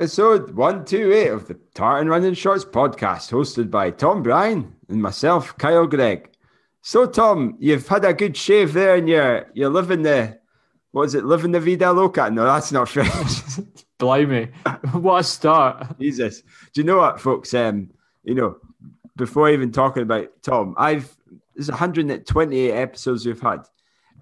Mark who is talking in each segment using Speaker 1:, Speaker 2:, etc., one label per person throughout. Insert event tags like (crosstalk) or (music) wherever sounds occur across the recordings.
Speaker 1: episode 128 of the Tartan Running Shorts podcast, hosted by Tom Bryan and myself, Kyle Greig. So, Tom, you've had a good shave there and you're, you're living the, what is it, living the vida loca? No, that's not (laughs) French.
Speaker 2: Blimey. what a start.
Speaker 1: Jesus. Do you know what, folks? Um, you know, before even talking about Tom, I've, there's 128 episodes we've had,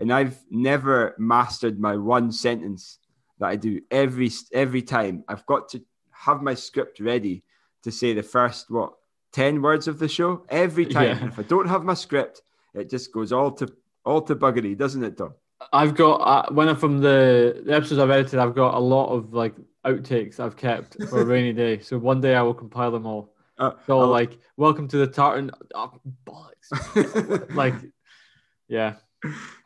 Speaker 1: and I've never mastered my one sentence that I do every every time. I've got to have my script ready to say the first what ten words of the show every (laughs) time. Yeah. If I don't have my script, it just goes all to all to buggery, doesn't it, Tom?
Speaker 2: I've got uh, when I'm from the, the episodes I've edited, I've got a lot of like outtakes I've kept for a rainy day. So one day I will compile them all. Uh, so I'll... like, welcome to the tartan. Oh, bollocks! (laughs) like, yeah.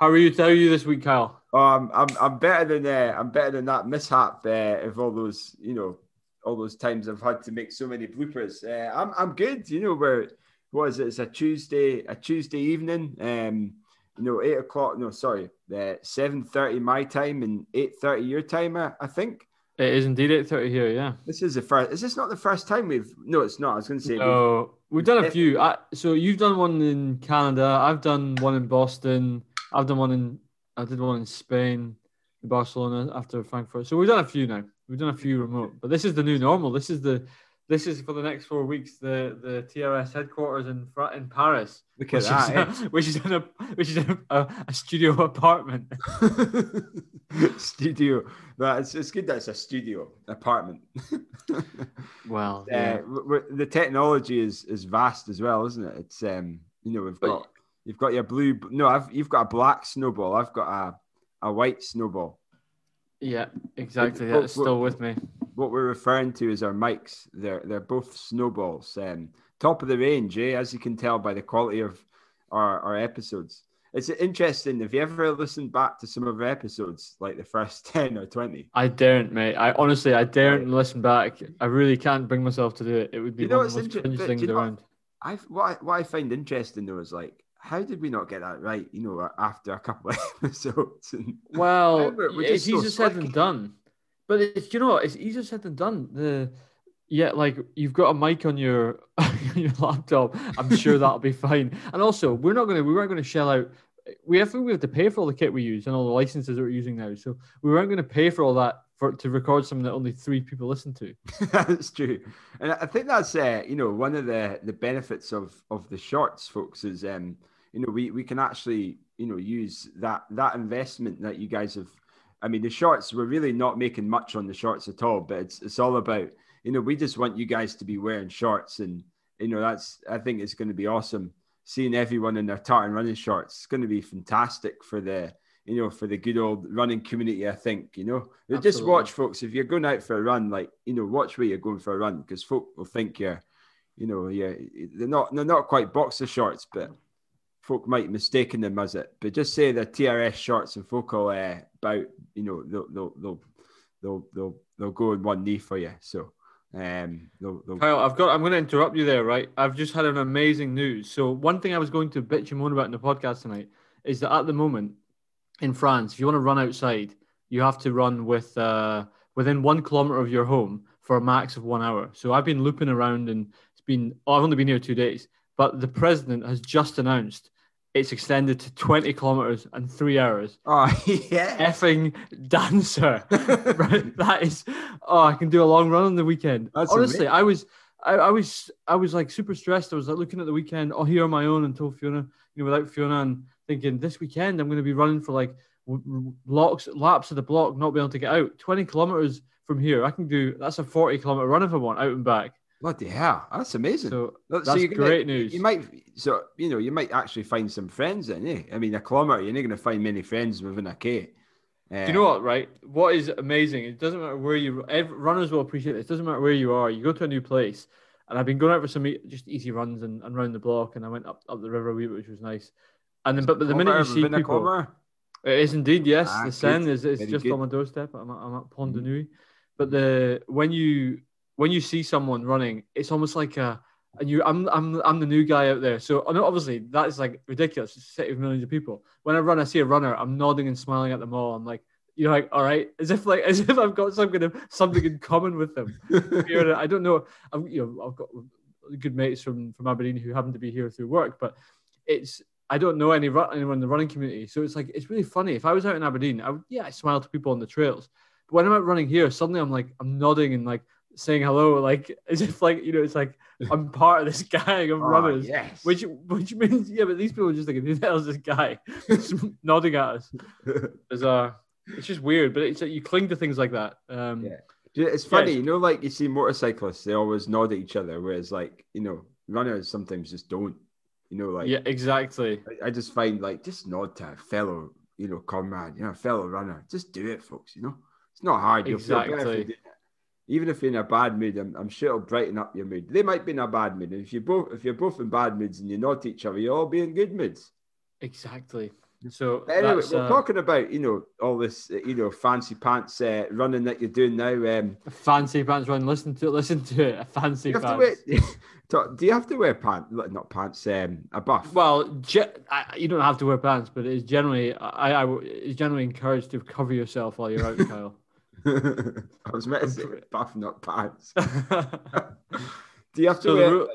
Speaker 2: How are you? How are you this week, Kyle?
Speaker 1: Oh, I'm, I'm, I'm better than uh, I'm better than that mishap uh, of all those you know all those times I've had to make so many bloopers. Uh, I'm I'm good. You know where was it? It's a Tuesday a Tuesday evening. Um, you know eight o'clock. No, sorry, uh, seven thirty my time and eight thirty your time. I, I think.
Speaker 2: It is indeed eight thirty here. Yeah.
Speaker 1: This is the first. Is this not the first time we've? No, it's not. I was going to say.
Speaker 2: No, we've, we've done a few. I, so you've done one in Canada. I've done one in Boston. I've done one in I did one in Spain, in Barcelona after Frankfurt. So we've done a few now. We've done a few remote, but this is the new normal. This is the this is for the next four weeks the the TRS headquarters in in Paris.
Speaker 1: Which that,
Speaker 2: is, eh? which is in a (laughs) which is in a, a studio apartment. (laughs)
Speaker 1: studio. Well, it's, it's good that it's a studio apartment. (laughs)
Speaker 2: well,
Speaker 1: uh, yeah. the technology is is vast as well, isn't it? It's um, you know, we've got You've got your blue. No, I've you've got a black snowball. I've got a a white snowball.
Speaker 2: Yeah, exactly. That's still with me.
Speaker 1: What we're referring to is our mics. They're they're both snowballs. Um, top of the range, eh? As you can tell by the quality of our, our episodes. It's interesting. Have you ever listened back to some of our episodes, like the first (laughs) 10 or 20?
Speaker 2: I daren't, mate. I honestly, I daren't listen back. I really can't bring myself to do it. It would be you know, one of the most inter- things around.
Speaker 1: I what, I, what I find interesting though is like how did we not get that right? You know, after a couple of (laughs) episodes.
Speaker 2: well, it's so easier said than done. But it's you know it's easier said than done. The yeah, like you've got a mic on your (laughs) on your laptop. I'm sure that'll be (laughs) fine. And also, we're not gonna we weren't gonna shell out. We have we have to pay for all the kit we use and all the licenses that we're using now. So we weren't going to pay for all that for to record something that only three people listen to.
Speaker 1: that's true, and I think that's uh, you know one of the the benefits of of the shorts, folks, is um you know, we, we can actually, you know, use that that investment that you guys have. I mean, the shorts, we're really not making much on the shorts at all, but it's it's all about, you know, we just want you guys to be wearing shorts. And, you know, that's I think it's going to be awesome seeing everyone in their tartan running shorts. It's going to be fantastic for the you know, for the good old running community, I think, you know, Absolutely. just watch folks. If you're going out for a run, like, you know, watch where you're going for a run because folk will think you're, you know, yeah, they're not, they're not quite boxer shorts, but folk might mistaken them as it, but just say the TRS shorts and folk will uh, about you know they'll they'll they'll they'll they'll, they'll go in one knee for you. So um, they'll, they'll...
Speaker 2: Kyle, I've got. I'm going to interrupt you there, right? I've just had an amazing news. So one thing I was going to bitch and moan about in the podcast tonight is that at the moment in France, if you want to run outside, you have to run with uh, within one kilometer of your home for a max of one hour. So I've been looping around, and it's been. Oh, I've only been here two days, but the president has just announced it's extended to 20 kilometers and three hours.
Speaker 1: Oh, (laughs) yeah.
Speaker 2: Effing dancer. (laughs) right? That is, oh, I can do a long run on the weekend. That's Honestly, amazing. I was, I, I, was, I was like super stressed. I was like looking at the weekend, oh, here on my own until Fiona, you know, without Fiona and thinking this weekend I'm going to be running for like blocks, laps of the block, not be able to get out. 20 kilometers from here, I can do, that's a 40 kilometer run if I want out and back.
Speaker 1: Bloody hell, that's amazing.
Speaker 2: So that's so gonna, great news.
Speaker 1: You might, so you know, you might actually find some friends in. Eh? I mean, a kilometer, you're not going to find many friends within a
Speaker 2: k. Uh, Do you know what? Right, what is amazing? It doesn't matter where you. Every, runners will appreciate this. It doesn't matter where you are. You go to a new place, and I've been going out for some just easy runs and, and around the block, and I went up up the river a wee bit, which was nice. And then, but, but the minute you see people, it is indeed yes. Ah, the Seine is it's just good. on my doorstep. I'm at, I'm at Pont de. Neuilly, but the when you when you see someone running, it's almost like a and you I'm I'm I'm the new guy out there. So obviously that is like ridiculous. It's a city of millions of people. When I run, I see a runner, I'm nodding and smiling at them all. I'm like, you're like, all right, as if like (laughs) as if I've got some kind of something in common with them. (laughs) I don't know. I've you know I've got good mates from from Aberdeen who happen to be here through work, but it's I don't know any anyone in the running community, so it's like it's really funny. If I was out in Aberdeen, I would yeah, I smile to people on the trails, but when I'm out running here, suddenly I'm like I'm nodding and like saying hello, like as if like you know it's like (laughs) I'm part of this gang of oh, runners,
Speaker 1: yes.
Speaker 2: which which means yeah, but these people are just like who the hell is this guy (laughs) nodding at us? (laughs) It's uh, it's just weird, but it's like you cling to things like that. Um,
Speaker 1: yeah. It's funny, yeah, you know, like you see motorcyclists, they always nod at each other, whereas like, you know, runners sometimes just don't. You know, like
Speaker 2: Yeah, exactly.
Speaker 1: I, I just find like just nod to a fellow, you know, comrade, you know, fellow runner. Just do it, folks, you know. It's not hard. Exactly. Feel better if Even if you're in a bad mood, I'm, I'm sure it'll brighten up your mood. They might be in a bad mood. And if you both if you're both in bad moods and you nod to each other, you'll all be in good moods.
Speaker 2: Exactly. So
Speaker 1: anyway, we're uh, talking about you know all this you know fancy pants uh, running that you're doing now. Um,
Speaker 2: fancy pants running. Listen to it. (laughs) Listen to it. A fancy pants.
Speaker 1: Wear, (laughs) do you have to wear pants? Not pants. Um, a buff.
Speaker 2: Well, ge- I, you don't have to wear pants, but it's generally I, I it's generally encouraged to cover yourself while you're out, (laughs) Kyle. (laughs)
Speaker 1: I was meant to say buff, not pants. (laughs) do you have to so wear? Like,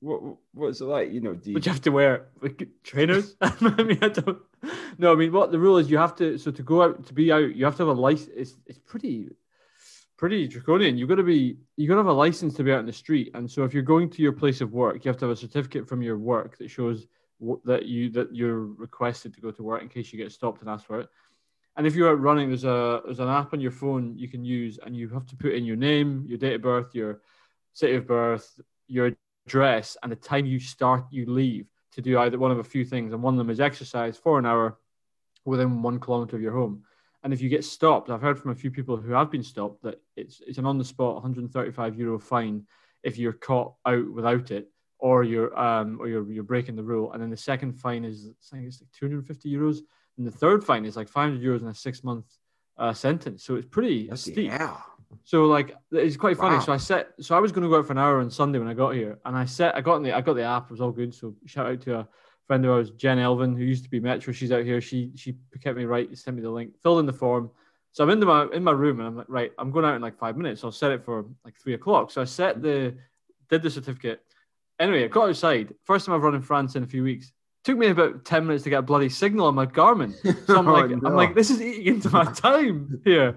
Speaker 1: what what's it like? You know, do
Speaker 2: you... Would you have to wear like, trainers? (laughs) I mean, I don't. No, I mean, what the rule is, you have to. So to go out to be out, you have to have a license. It's it's pretty, pretty draconian. You've got to be you got to have a license to be out in the street. And so if you're going to your place of work, you have to have a certificate from your work that shows that you that you're requested to go to work in case you get stopped and asked for it. And if you're out running, there's a there's an app on your phone you can use, and you have to put in your name, your date of birth, your city of birth, your address and the time you start, you leave to do either one of a few things. And one of them is exercise for an hour within one kilometer of your home. And if you get stopped, I've heard from a few people who have been stopped that it's it's an on the spot 135 euro fine if you're caught out without it, or you're um or you're you're breaking the rule. And then the second fine is I think it's like 250 euros, and the third fine is like 500 euros and a six month uh, sentence. So it's pretty steep.
Speaker 1: Yeah.
Speaker 2: So like it's quite funny. Wow. So I set so I was going to go out for an hour on Sunday when I got here, and I set I got in the I got the app. It was all good. So shout out to a friend of ours, Jen Elvin, who used to be Metro. She's out here. She she kept me right. Sent me the link. Filled in the form. So I'm in the, my in my room and I'm like, right, I'm going out in like five minutes. So I'll set it for like three o'clock. So I set the did the certificate. Anyway, I got outside. First time I've run in France in a few weeks took me about 10 minutes to get a bloody signal on my Garmin. (laughs) So I'm like, oh, no. I'm like, this is eating into my (laughs) time here.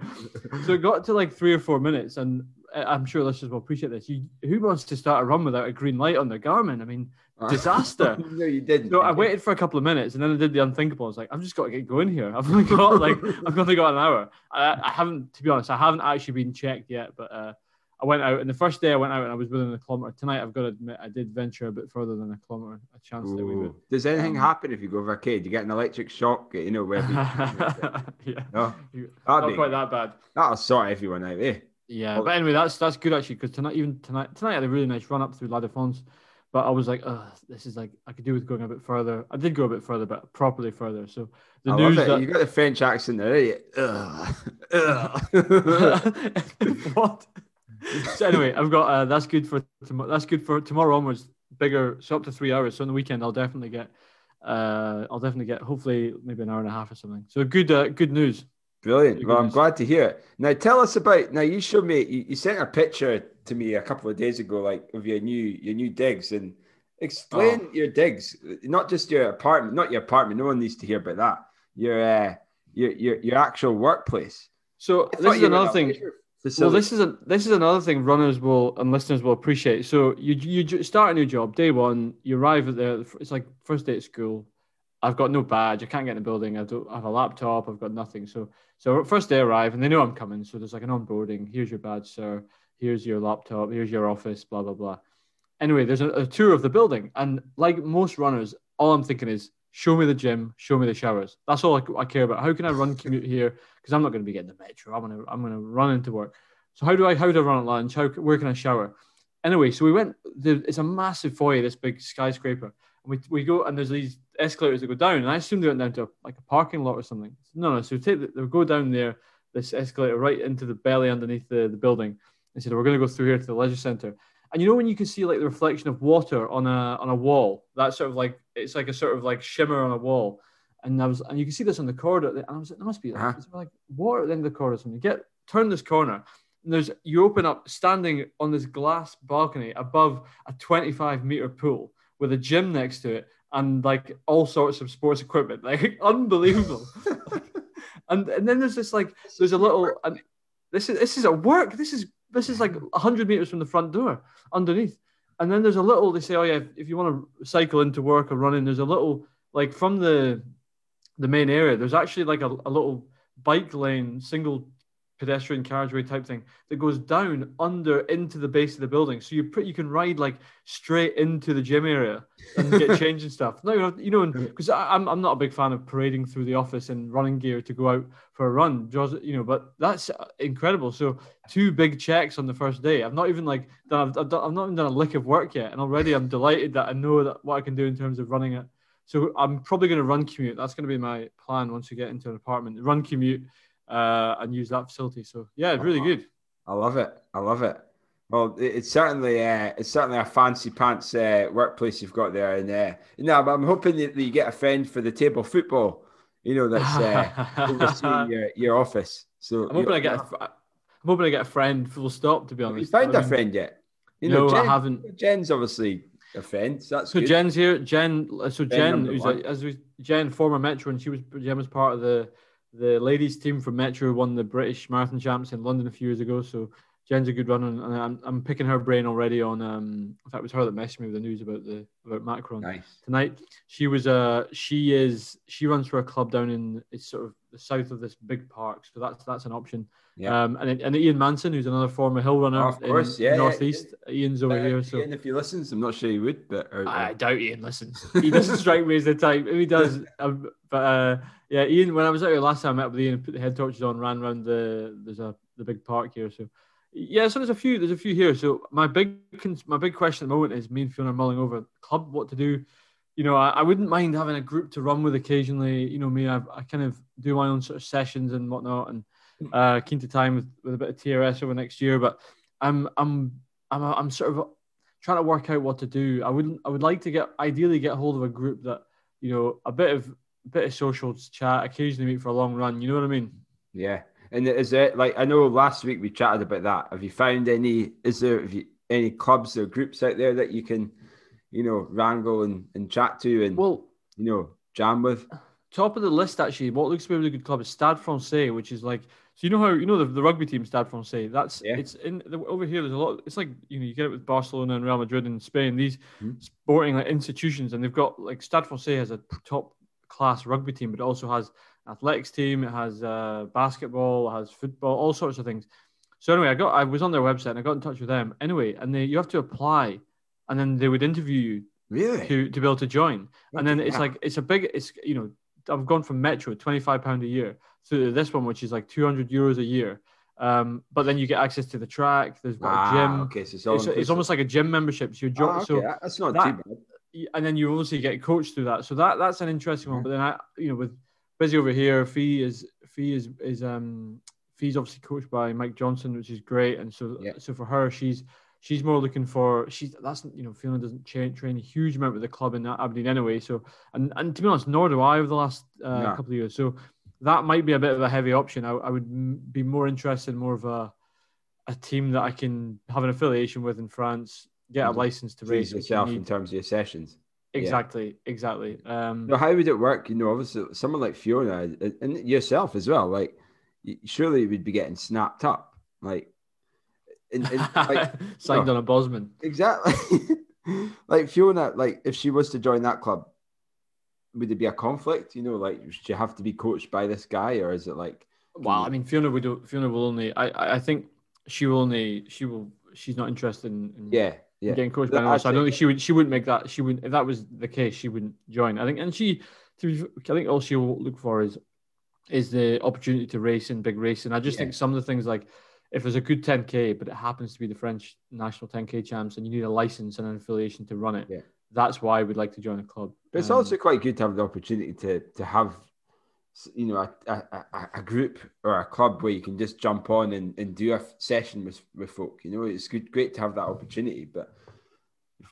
Speaker 2: so it got to like three or four minutes, and I'm sure listeners will appreciate this. You, who wants to start a run without a green light on their Garmin? I mean, disaster. (laughs)
Speaker 1: no, you didn't.
Speaker 2: So I waited for a couple of minutes, and then I did the unthinkable. I was like, I've just got to get going here. I've only got like, I've only got an hour. I, I haven't, to be honest, I haven't actually been checked yet, but. uh I went out, and the first day I went out and I was within a kilometer. Tonight, I've got to admit, I did venture a bit further than a kilometer. A chance that we would.
Speaker 1: Does anything um, happen if you go arcade? You get an electric shock, you know, where? (laughs)
Speaker 2: yeah, no, not be, quite that bad.
Speaker 1: That'll sort everyone out, eh?
Speaker 2: Yeah, well, but anyway, that's that's good actually because tonight, even tonight, tonight I had a really nice run up through La Défense, but I was like, oh, this is like I could do with going a bit further. I did go a bit further, but properly further. So
Speaker 1: the I news that you got the French accent there, eh? Ugh. (laughs)
Speaker 2: Ugh. (laughs) what? So anyway, I've got uh, that's good for tomorrow. That's good for tomorrow onwards. Bigger, so up to three hours. So on the weekend, I'll definitely get. Uh, I'll definitely get hopefully maybe an hour and a half or something. So good, uh, good news.
Speaker 1: Brilliant. Good well, news. I'm glad to hear it. Now tell us about. Now you showed me. You, you sent a picture to me a couple of days ago, like of your new your new digs, and explain oh. your digs. Not just your apartment, not your apartment. No one needs to hear about that. Your uh, your your your actual workplace.
Speaker 2: So this is another thing. Facility. Well, this is a, this is another thing runners will and listeners will appreciate. So you you start a new job day one. You arrive at the it's like first day at school. I've got no badge. I can't get in the building. I don't I have a laptop. I've got nothing. So so first day arrive and they know I'm coming. So there's like an onboarding. Here's your badge, sir. Here's your laptop. Here's your office. Blah blah blah. Anyway, there's a, a tour of the building, and like most runners, all I'm thinking is show me the gym, show me the showers. That's all I, I care about. How can I run commute here? Because I'm not going to be getting the metro. I'm gonna I'm gonna run into work. So how do I how do I run at lunch? How where can I shower? Anyway, so we went. It's a massive foyer, this big skyscraper, and we, we go and there's these escalators that go down, and I assumed they went down to a, like a parking lot or something. No, no. So take the, they go down there, this escalator right into the belly underneath the, the building. And said we're going to go through here to the leisure center. And you know when you can see like the reflection of water on a on a wall, that sort of like it's like a sort of like shimmer on a wall. and I was, and you can see this on the corridor. And I was, like there must be like, uh-huh. like water at the end of the corridor. So you get turn this corner, and there's you open up standing on this glass balcony above a 25 meter pool with a gym next to it and like all sorts of sports equipment, (laughs) like unbelievable. (laughs) and and then there's this like there's a little and this is this is a work. This is this is like hundred meters from the front door underneath. And then there's a little. They say, oh yeah, if you want to cycle into work or running, there's a little like from the the main area. There's actually like a, a little bike lane, single pedestrian carriageway type thing that goes down under into the base of the building. So you put you can ride like straight into the gym area and get (laughs) changed and stuff. No, you know, because I'm I'm not a big fan of parading through the office in running gear to go out for a run. You know, but that's uh, incredible. So two big checks on the first day. I've not even like done I've, I've, done, I've not even done a lick of work yet, and already I'm delighted that I know that what I can do in terms of running it. So I'm probably going to run commute. That's going to be my plan once we get into an apartment. Run commute uh, and use that facility. So yeah, it's really good.
Speaker 1: I love it. I love it. Well, it's certainly uh, it's certainly a fancy pants uh, workplace you've got there, and uh, you know, I'm hoping that you get a friend for the table football. You know, that's uh, (laughs) overseeing your, your office. So
Speaker 2: I'm hoping I get a, I'm hoping I get a friend. Full stop. To be honest,
Speaker 1: you found I mean, a friend yet?
Speaker 2: You know, no, Jen, I haven't.
Speaker 1: Jen's obviously a friend. So that's
Speaker 2: so
Speaker 1: good.
Speaker 2: Jen's here. Jen. So Jen, who's a, as we Jen, former Metro, and she was Jen was part of the the ladies team from Metro won the British Marathon Champs in London a few years ago. So Jen's a good runner, and I'm, I'm picking her brain already on. Um, in fact, it was her that messaged me with the news about the about Macron
Speaker 1: nice.
Speaker 2: tonight. She was uh she is she runs for a club down in it's sort of the south of this big park, so that's that's an option. Yeah. Um, and and Ian Manson, who's another former hill runner,
Speaker 1: oh, of course, yeah,
Speaker 2: northeast.
Speaker 1: Yeah.
Speaker 2: Ian's over uh, here, so
Speaker 1: Ian, if he listens, I'm not sure he would, but
Speaker 2: or, I doubt Ian listens. He doesn't strike me as the type. If he does, (laughs) um, but uh, yeah, Ian. When I was out here last time, I met with Ian, put the head torches on, ran around the there's a the big park here, so yeah, so there's a few. There's a few here. So my big my big question at the moment is me and Fiona mulling over club what to do. You know, I, I wouldn't mind having a group to run with occasionally. You know, me, I've, I kind of do my own sort of sessions and whatnot, and uh, keen to time with, with a bit of TRS over next year. But I'm I'm I'm I'm sort of trying to work out what to do. I would I would like to get ideally get hold of a group that you know a bit of a bit of social chat, occasionally meet for a long run. You know what I mean?
Speaker 1: Yeah. And is it like I know last week we chatted about that? Have you found any? Is there you, any clubs or groups out there that you can, you know, wrangle and, and chat to and well, you know, jam with?
Speaker 2: Top of the list actually. What looks to be a really good club is Stade Francais, which is like so you know how you know the, the rugby team Stade Francais. That's yeah. it's in the, over here. There's a lot. It's like you know you get it with Barcelona and Real Madrid in Spain. These mm-hmm. sporting like institutions, and they've got like Stade Francais has a top class rugby team, but it also has athletics team, it has uh, basketball, it has football, all sorts of things. So anyway, I got I was on their website and I got in touch with them. Anyway, and they you have to apply, and then they would interview you
Speaker 1: really
Speaker 2: to to be able to join. and then it's like it's a big it's you know I've gone from Metro twenty five pound a year to this one which is like two hundred euros a year. Um, but then you get access to the track. There's ah, a gym.
Speaker 1: Okay, so
Speaker 2: it's, it's, it's, almost like a gym membership. So,
Speaker 1: you're, ah, okay. so that's not that, too bad.
Speaker 2: And then you obviously get coached through that. So that that's an interesting one. But then I, you know, with busy over here. Fee is Fee is is um Fee's obviously coached by Mike Johnson, which is great. And so yeah. so for her, she's she's more looking for she's that's you know Fiona doesn't train, train a huge amount with the club in Aberdeen anyway. So and and to be honest, nor do I over the last uh, couple of years. So that might be a bit of a heavy option. I, I would be more interested in more of a a team that I can have an affiliation with in France, get a license to raise
Speaker 1: yourself in terms of your sessions.
Speaker 2: Exactly, yeah. exactly. Um,
Speaker 1: how would it work? You know, obviously, someone like Fiona and yourself as well. Like, surely you would be getting snapped up, like,
Speaker 2: in, in, (laughs) like signed you know, on a Bosman.
Speaker 1: Exactly. (laughs) like Fiona, like if she was to join that club, would it be a conflict? You know, like should you have to be coached by this guy, or is it like?
Speaker 2: Well, I mean, Fiona would. Do, Fiona will only. I. I think she will only. She will. She's not interested in. in
Speaker 1: yeah yeah.
Speaker 2: getting coached by anyone. So I don't think she would she wouldn't make that. She wouldn't if that was the case, she wouldn't join. I think and she to be, I think all she'll look for is is the opportunity to race in big racing. I just yeah. think some of the things like if there's a good 10k, but it happens to be the French national 10k champs, and you need a license and an affiliation to run it.
Speaker 1: Yeah.
Speaker 2: That's why we'd like to join a club.
Speaker 1: But it's um, also quite good to have the opportunity to to have you know a, a, a, group or a club where you can just jump on and, and do a session with, with folk you know it's good great to have that opportunity but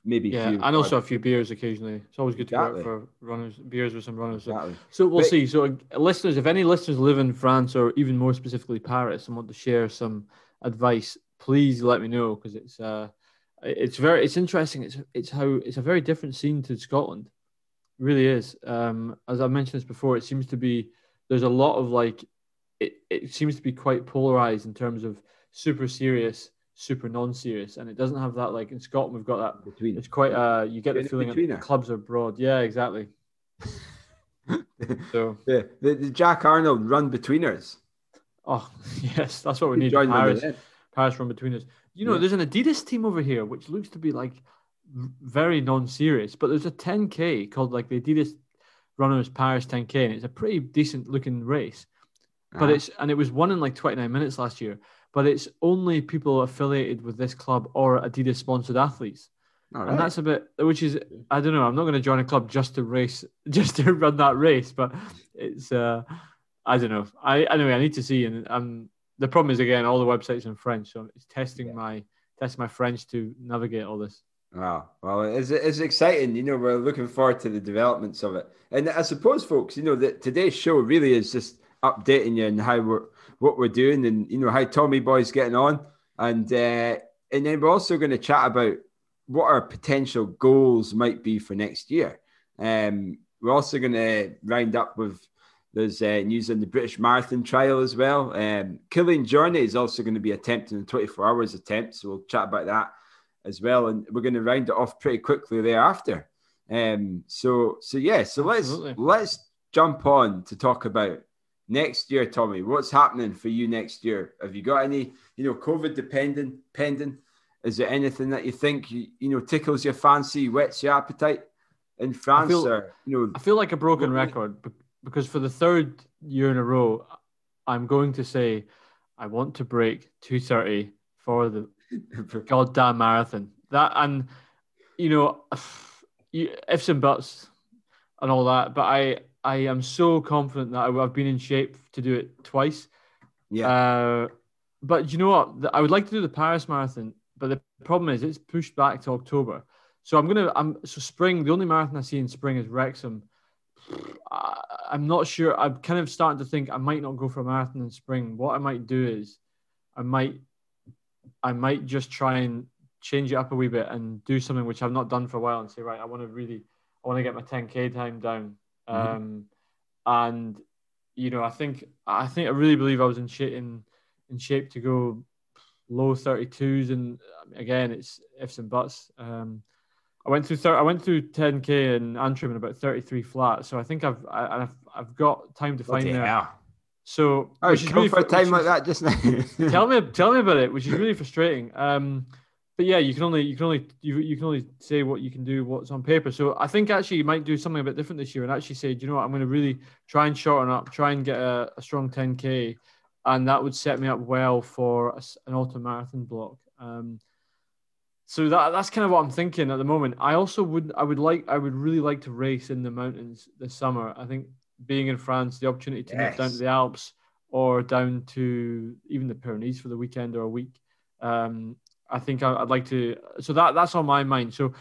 Speaker 1: maybe
Speaker 2: yeah,
Speaker 1: few,
Speaker 2: and also a few beers occasionally. It's always good exactly. to go out for runners, beers with some runners.
Speaker 1: Exactly.
Speaker 2: So, so we'll but, see. So, listeners, if any listeners live in France or even more specifically Paris and want to share some advice, please let me know because it's uh, it's very it's interesting. It's it's how it's a very different scene to Scotland. It really is. Um, as I mentioned this before, it seems to be there's a lot of like it, it seems to be quite polarized in terms of super serious super non-serious, and it doesn't have that like in Scotland we've got that. Between. It's quite uh, you get the feeling that clubs are broad. Yeah, exactly. (laughs)
Speaker 1: so yeah, the, the, Jack Arnold run between us.
Speaker 2: Oh (laughs) yes, that's what we need. Paris, Paris run between us. You know, yeah. there's an Adidas team over here which looks to be like very non-serious, but there's a 10k called like the Adidas Runners Paris 10k, and it's a pretty decent looking race. But uh-huh. it's and it was won in like 29 minutes last year but it's only people affiliated with this club or Adidas sponsored athletes. Right. And that's a bit, which is, I don't know. I'm not going to join a club just to race, (laughs) just to run that race. But it's, uh, I don't know. I anyway, I need to see. And um, the problem is again, all the websites in French, so it's testing yeah. my testing my French to navigate all this.
Speaker 1: Wow. Well, it's, it's exciting. You know, we're looking forward to the developments of it. And I suppose, folks, you know, that today's show really is just updating you on how we're what we're doing and you know how Tommy Boy's getting on, and uh, and then we're also going to chat about what our potential goals might be for next year. Um, we're also going to round up with there's uh, news on the British Marathon trial as well. Um, Kilian Jornet is also going to be attempting a 24 hours attempt, so we'll chat about that as well, and we're going to round it off pretty quickly thereafter. Um, so so yeah, so Absolutely. let's let's jump on to talk about next year, Tommy, what's happening for you next year? Have you got any, you know, COVID dependent pending? Is there anything that you think you, you know tickles your fancy, whets your appetite in France?
Speaker 2: I feel,
Speaker 1: or, you know,
Speaker 2: I feel like a broken record because for the third year in a row, I'm going to say I want to break 230 for the (laughs) goddamn marathon. That and you know, (sighs) ifs and buts and all that, but I I am so confident that I've been in shape to do it twice.
Speaker 1: Yeah. Uh,
Speaker 2: but you know what? I would like to do the Paris Marathon, but the problem is it's pushed back to October. So I'm gonna. I'm so spring. The only marathon I see in spring is Wrexham. I, I'm not sure. I'm kind of starting to think I might not go for a marathon in spring. What I might do is, I might, I might just try and change it up a wee bit and do something which I've not done for a while and say, right, I want to really, I want to get my 10k time down Mm-hmm. Um, and you know, I think I think I really believe I was in shape in, in shape to go low 32s, and again, it's ifs and buts. Um, I went through 30, I went through 10k in Antrim in about 33 flat, so I think I've I, have I've got time to find.
Speaker 1: Hell.
Speaker 2: So,
Speaker 1: oh, is really for a time like that just now. (laughs)
Speaker 2: tell me, tell me about it, which is (laughs) really frustrating. Um, but yeah, you can only you can only you, you can only say what you can do, what's on paper. So I think actually you might do something a bit different this year and actually say, do you know what, I'm going to really try and shorten up, try and get a, a strong 10k, and that would set me up well for a, an autumn marathon block. Um, so that that's kind of what I'm thinking at the moment. I also would I would like I would really like to race in the mountains this summer. I think being in France, the opportunity to yes. down to the Alps or down to even the Pyrenees for the weekend or a week. Um, I think I, would like to. So that that's on my mind. So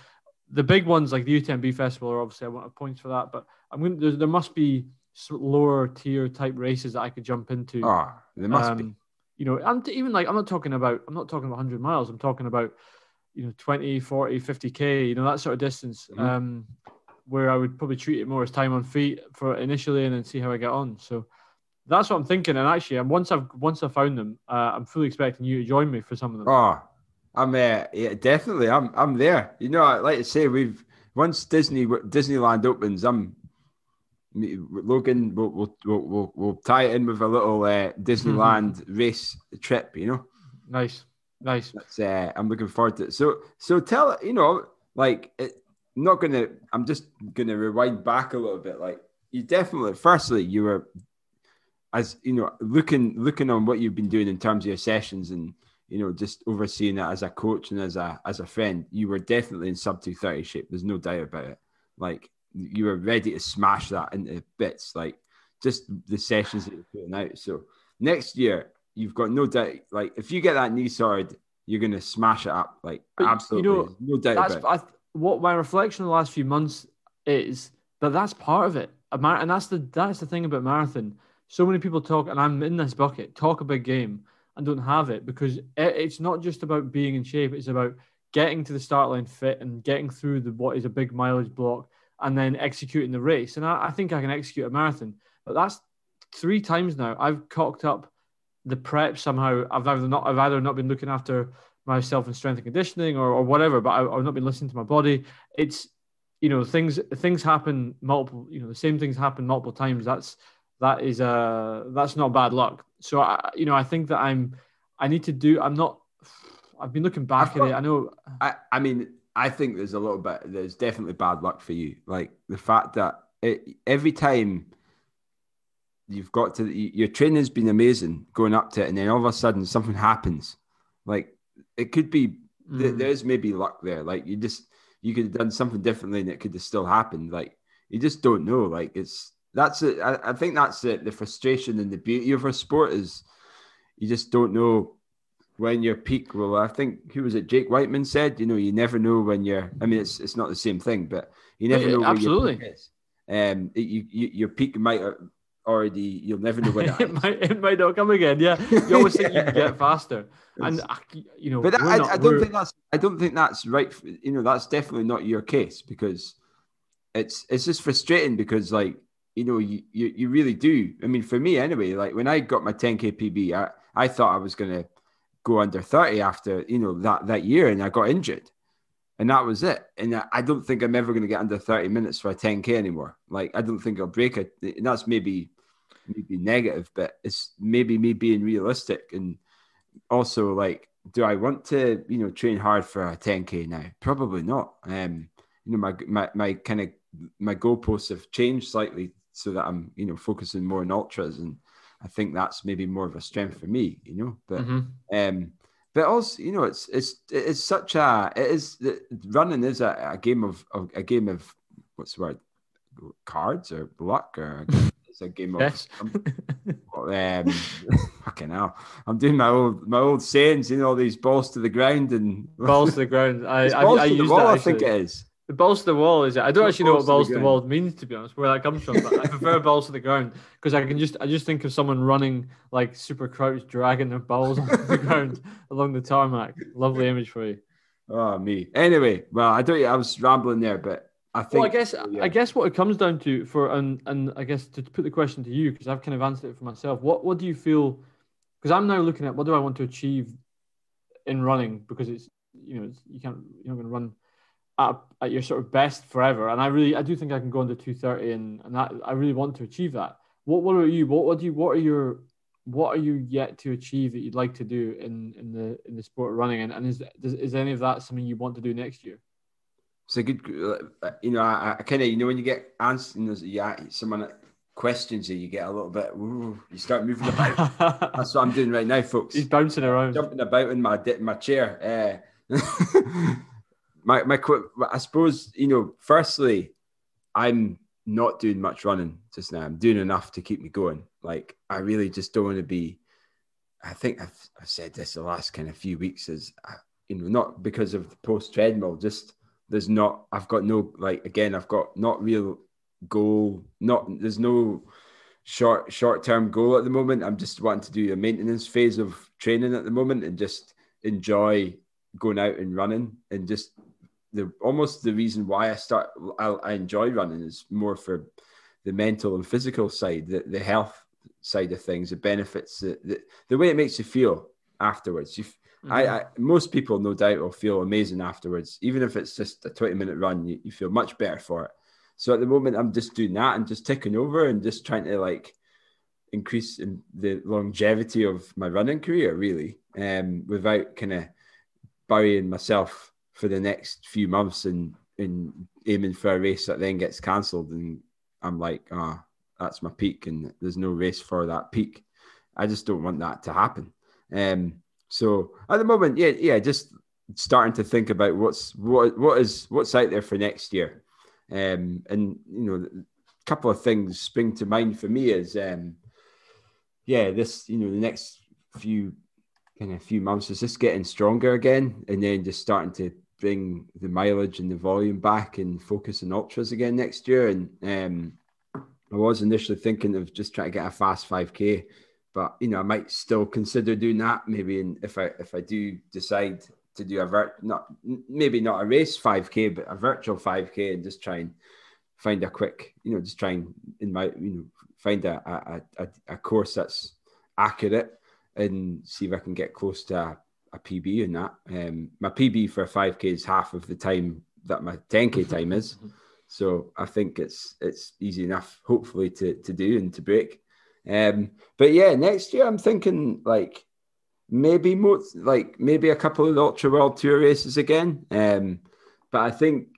Speaker 2: the big ones like the UTMB festival are obviously I want points for that, but I'm going. There, there must be lower tier type races that I could jump into.
Speaker 1: Oh, there must um, be.
Speaker 2: You know, I'm even like I'm not talking about I'm not talking about 100 miles. I'm talking about you know 20, 40, 50k. You know that sort of distance. Mm-hmm. Um, where I would probably treat it more as time on feet for initially, and then see how I get on. So that's what I'm thinking. And actually, once I've once I found them, uh, I'm fully expecting you to join me for some of them.
Speaker 1: Oh, I'm uh, yeah, definitely. I'm I'm there. You know, I like to say we've once Disney Disneyland opens, I'm Logan. We'll we'll we'll, we'll tie it in with a little uh, Disneyland (laughs) race trip. You know,
Speaker 2: nice, nice.
Speaker 1: That's, uh, I'm looking forward to it. So so tell you know like it, I'm not gonna. I'm just gonna rewind back a little bit. Like you definitely. Firstly, you were as you know looking looking on what you've been doing in terms of your sessions and you know, just overseeing it as a coach and as a as a friend, you were definitely in sub 230 shape. There's no doubt about it. Like you were ready to smash that into bits, like just the sessions that you're putting out. So next year, you've got no doubt. Like if you get that knee sorted you're going to smash it up. Like but, absolutely, you know, no doubt
Speaker 2: that's,
Speaker 1: about
Speaker 2: it. I, what my reflection the last few months is that that's part of it. Mar- and that's the that's the thing about marathon. So many people talk, and I'm in this bucket, talk a big game and don't have it because it, it's not just about being in shape. It's about getting to the start line fit and getting through the what is a big mileage block and then executing the race. And I, I think I can execute a marathon, but that's three times now. I've cocked up the prep somehow. I've either not I've either not been looking after myself in strength and conditioning or, or whatever, but I, have not been listening to my body. It's you know things things happen multiple you know the same things happen multiple times. That's that is uh that's not bad luck. So I you know I think that I'm I need to do. I'm not. I've been looking back got, at it. I know.
Speaker 1: I I mean I think there's a little bit. There's definitely bad luck for you. Like the fact that it, every time you've got to your training's been amazing going up to it, and then all of a sudden something happens. Like it could be mm. there's maybe luck there. Like you just you could have done something differently, and it could have still happened. Like you just don't know. Like it's that's it. I, I think that's it. The frustration and the beauty of our sport is you just don't know when your peak will. I think who was it? Jake Wightman said, you know, you never know when you're. I mean, it's it's not the same thing, but you never know.
Speaker 2: Absolutely. Your
Speaker 1: um, it, you, you, your peak might already. You'll never know when (laughs)
Speaker 2: it might. It might not come again. Yeah, (laughs) you always think you can get faster, and you know.
Speaker 1: But I, not, I, don't think that's. I don't think that's right. You know, that's definitely not your case because it's it's just frustrating because like you know you, you you really do. I mean, for me anyway. Like when I got my 10k PB, I I thought I was gonna go under 30 after you know that that year and I got injured. And that was it. And I don't think I'm ever going to get under 30 minutes for a 10k anymore. Like I don't think I'll break it. And that's maybe maybe negative but it's maybe me being realistic. And also like do I want to you know train hard for a 10k now? Probably not. Um you know my my, my kind of my goalposts have changed slightly so that I'm you know focusing more on ultras and I think that's maybe more of a strength for me, you know. But mm-hmm. um, but also, you know, it's it's it's such a it is running is a, a game of, of, a game of what's the word cards or luck or (laughs) it's a game of yes. um, (laughs) fucking hell. I'm doing my old my old sayings, you know, all these balls to the ground and
Speaker 2: balls to the (laughs) ground. I balls I, I, to the
Speaker 1: wall, I think it is.
Speaker 2: The balls to the wall is it? I don't actually know what balls to the, wall means to be honest, where that comes from. But I prefer (laughs) balls to the ground because I can just I just think of someone running like super crouch, dragging their balls (laughs) on the ground along the tarmac. Lovely image for you.
Speaker 1: Oh me. Anyway, well, I don't. I was rambling there, but I think.
Speaker 2: Well, I guess yeah. I guess what it comes down to for and and I guess to put the question to you because I've kind of answered it for myself. What what do you feel? Because I'm now looking at what do I want to achieve in running because it's you know it's, you can't you're not going to run at, at your sort of best forever. And I really, I do think I can go into 230 and, and that, I really want to achieve that. What, what are you, what, what do you, what are your, what are you yet to achieve that you'd like to do in, in the, in the sport of running? And, and is, does, is any of that something you want to do next year?
Speaker 1: It's a good, you know, I, I kind of, you know, when you get answers, you know, yeah, someone questions you, you get a little bit, ooh, you start moving about. (laughs) That's what I'm doing right now, folks.
Speaker 2: He's bouncing around,
Speaker 1: jumping about in my in my chair. Uh, (laughs) my my I suppose you know. Firstly, I'm not doing much running just now. I'm doing enough to keep me going. Like I really just don't want to be. I think I've, I've said this the last kind of few weeks is you know not because of the post treadmill. Just there's not. I've got no like again. I've got not real goal. Not there's no short short term goal at the moment. I'm just wanting to do a maintenance phase of training at the moment and just enjoy going out and running and just the almost the reason why I start I, I enjoy running is more for the mental and physical side, the, the health side of things, the benefits, the, the, the way it makes you feel afterwards. You, mm-hmm. I, I, most people no doubt will feel amazing afterwards, even if it's just a 20 minute run, you, you feel much better for it. So at the moment, I'm just doing that and just ticking over and just trying to like increase in the longevity of my running career, really, um, without kind of burying myself for the next few months and and aiming for a race that then gets cancelled and I'm like, ah, oh, that's my peak and there's no race for that peak. I just don't want that to happen. Um, so at the moment, yeah, yeah, just starting to think about what's what what is what's out there for next year. Um, and you know, a couple of things spring to mind for me is um, yeah, this you know the next few kind of few months is just getting stronger again, and then just starting to bring the mileage and the volume back and focus on ultras again next year. And um, I was initially thinking of just trying to get a fast 5k, but you know I might still consider doing that. Maybe in, if I if I do decide to do a vert, not maybe not a race 5k, but a virtual 5k, and just try and find a quick, you know, just try and in my you know find a a, a, a course that's accurate and see if I can get close to a, PB in that. Um, my PB for a 5k is half of the time that my 10k time is. So I think it's it's easy enough, hopefully, to to do and to break. Um, but yeah, next year I'm thinking like maybe more like maybe a couple of ultra world tour races again. Um, but I think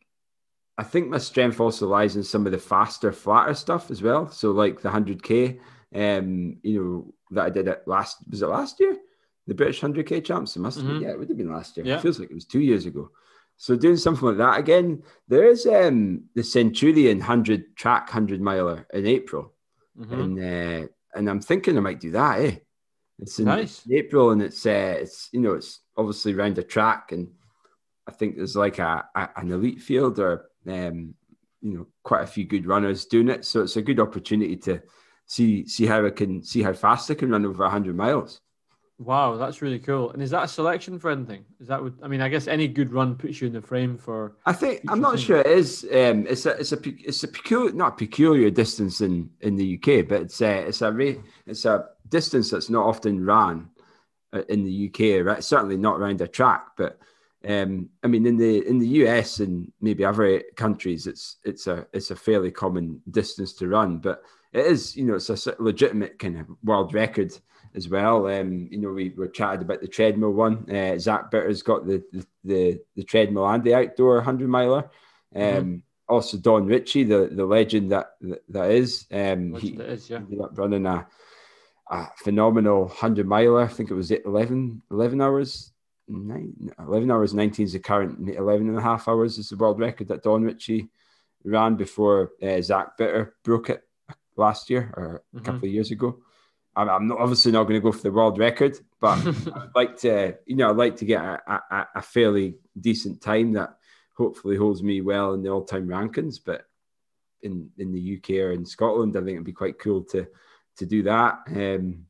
Speaker 1: I think my strength also lies in some of the faster, flatter stuff as well. So like the hundred k, um, you know that I did it last was it last year, the British hundred k champs. It must have mm-hmm. been yeah, it would have been last year. Yeah. It feels like it was two years ago. So doing something like that again. There is um the Centurion hundred track hundred miler in April, mm-hmm. and uh, and I'm thinking I might do that. Eh, it's in nice. April, and it's uh, it's you know it's obviously around a track, and I think there's like a, a an elite field or um you know quite a few good runners doing it. So it's a good opportunity to see see how I can see how fast I can run over hundred miles.
Speaker 2: Wow, that's really cool. And is that a selection for anything? Is that what I mean? I guess any good run puts you in the frame for.
Speaker 1: I think I'm not sure it is. Um, it's a it's a it's a peculiar not peculiar distance in in the UK, but it's a it's a it's a distance that's not often run uh, in the UK. Right, certainly not around a track, but um, I mean in the in the US and maybe other countries, it's it's a it's a fairly common distance to run, but it is you know it's a legitimate kind of world record as well. Um, you know, we were chatted about the treadmill one. Uh, Zach Bitter's got the, the, the the treadmill and the outdoor hundred miler. Um, mm-hmm. Also, Don Ritchie, the the legend that that, that is. Um, he, is, yeah. ended up running a, a phenomenal hundred miler. I think it was 11, 11 hours. Nine, 11 hours 19 is the current 11 and a half hours is the world record that Don Ritchie ran before uh, Zach Bitter broke it last year or a mm-hmm. couple of years ago. I'm, I'm not, obviously not going to go for the world record, but (laughs) I'd like to, you know, I'd like to get a, a, a, fairly decent time that hopefully holds me well in the all-time rankings. But in in the UK or in Scotland, I think it'd be quite cool to to do that. Um,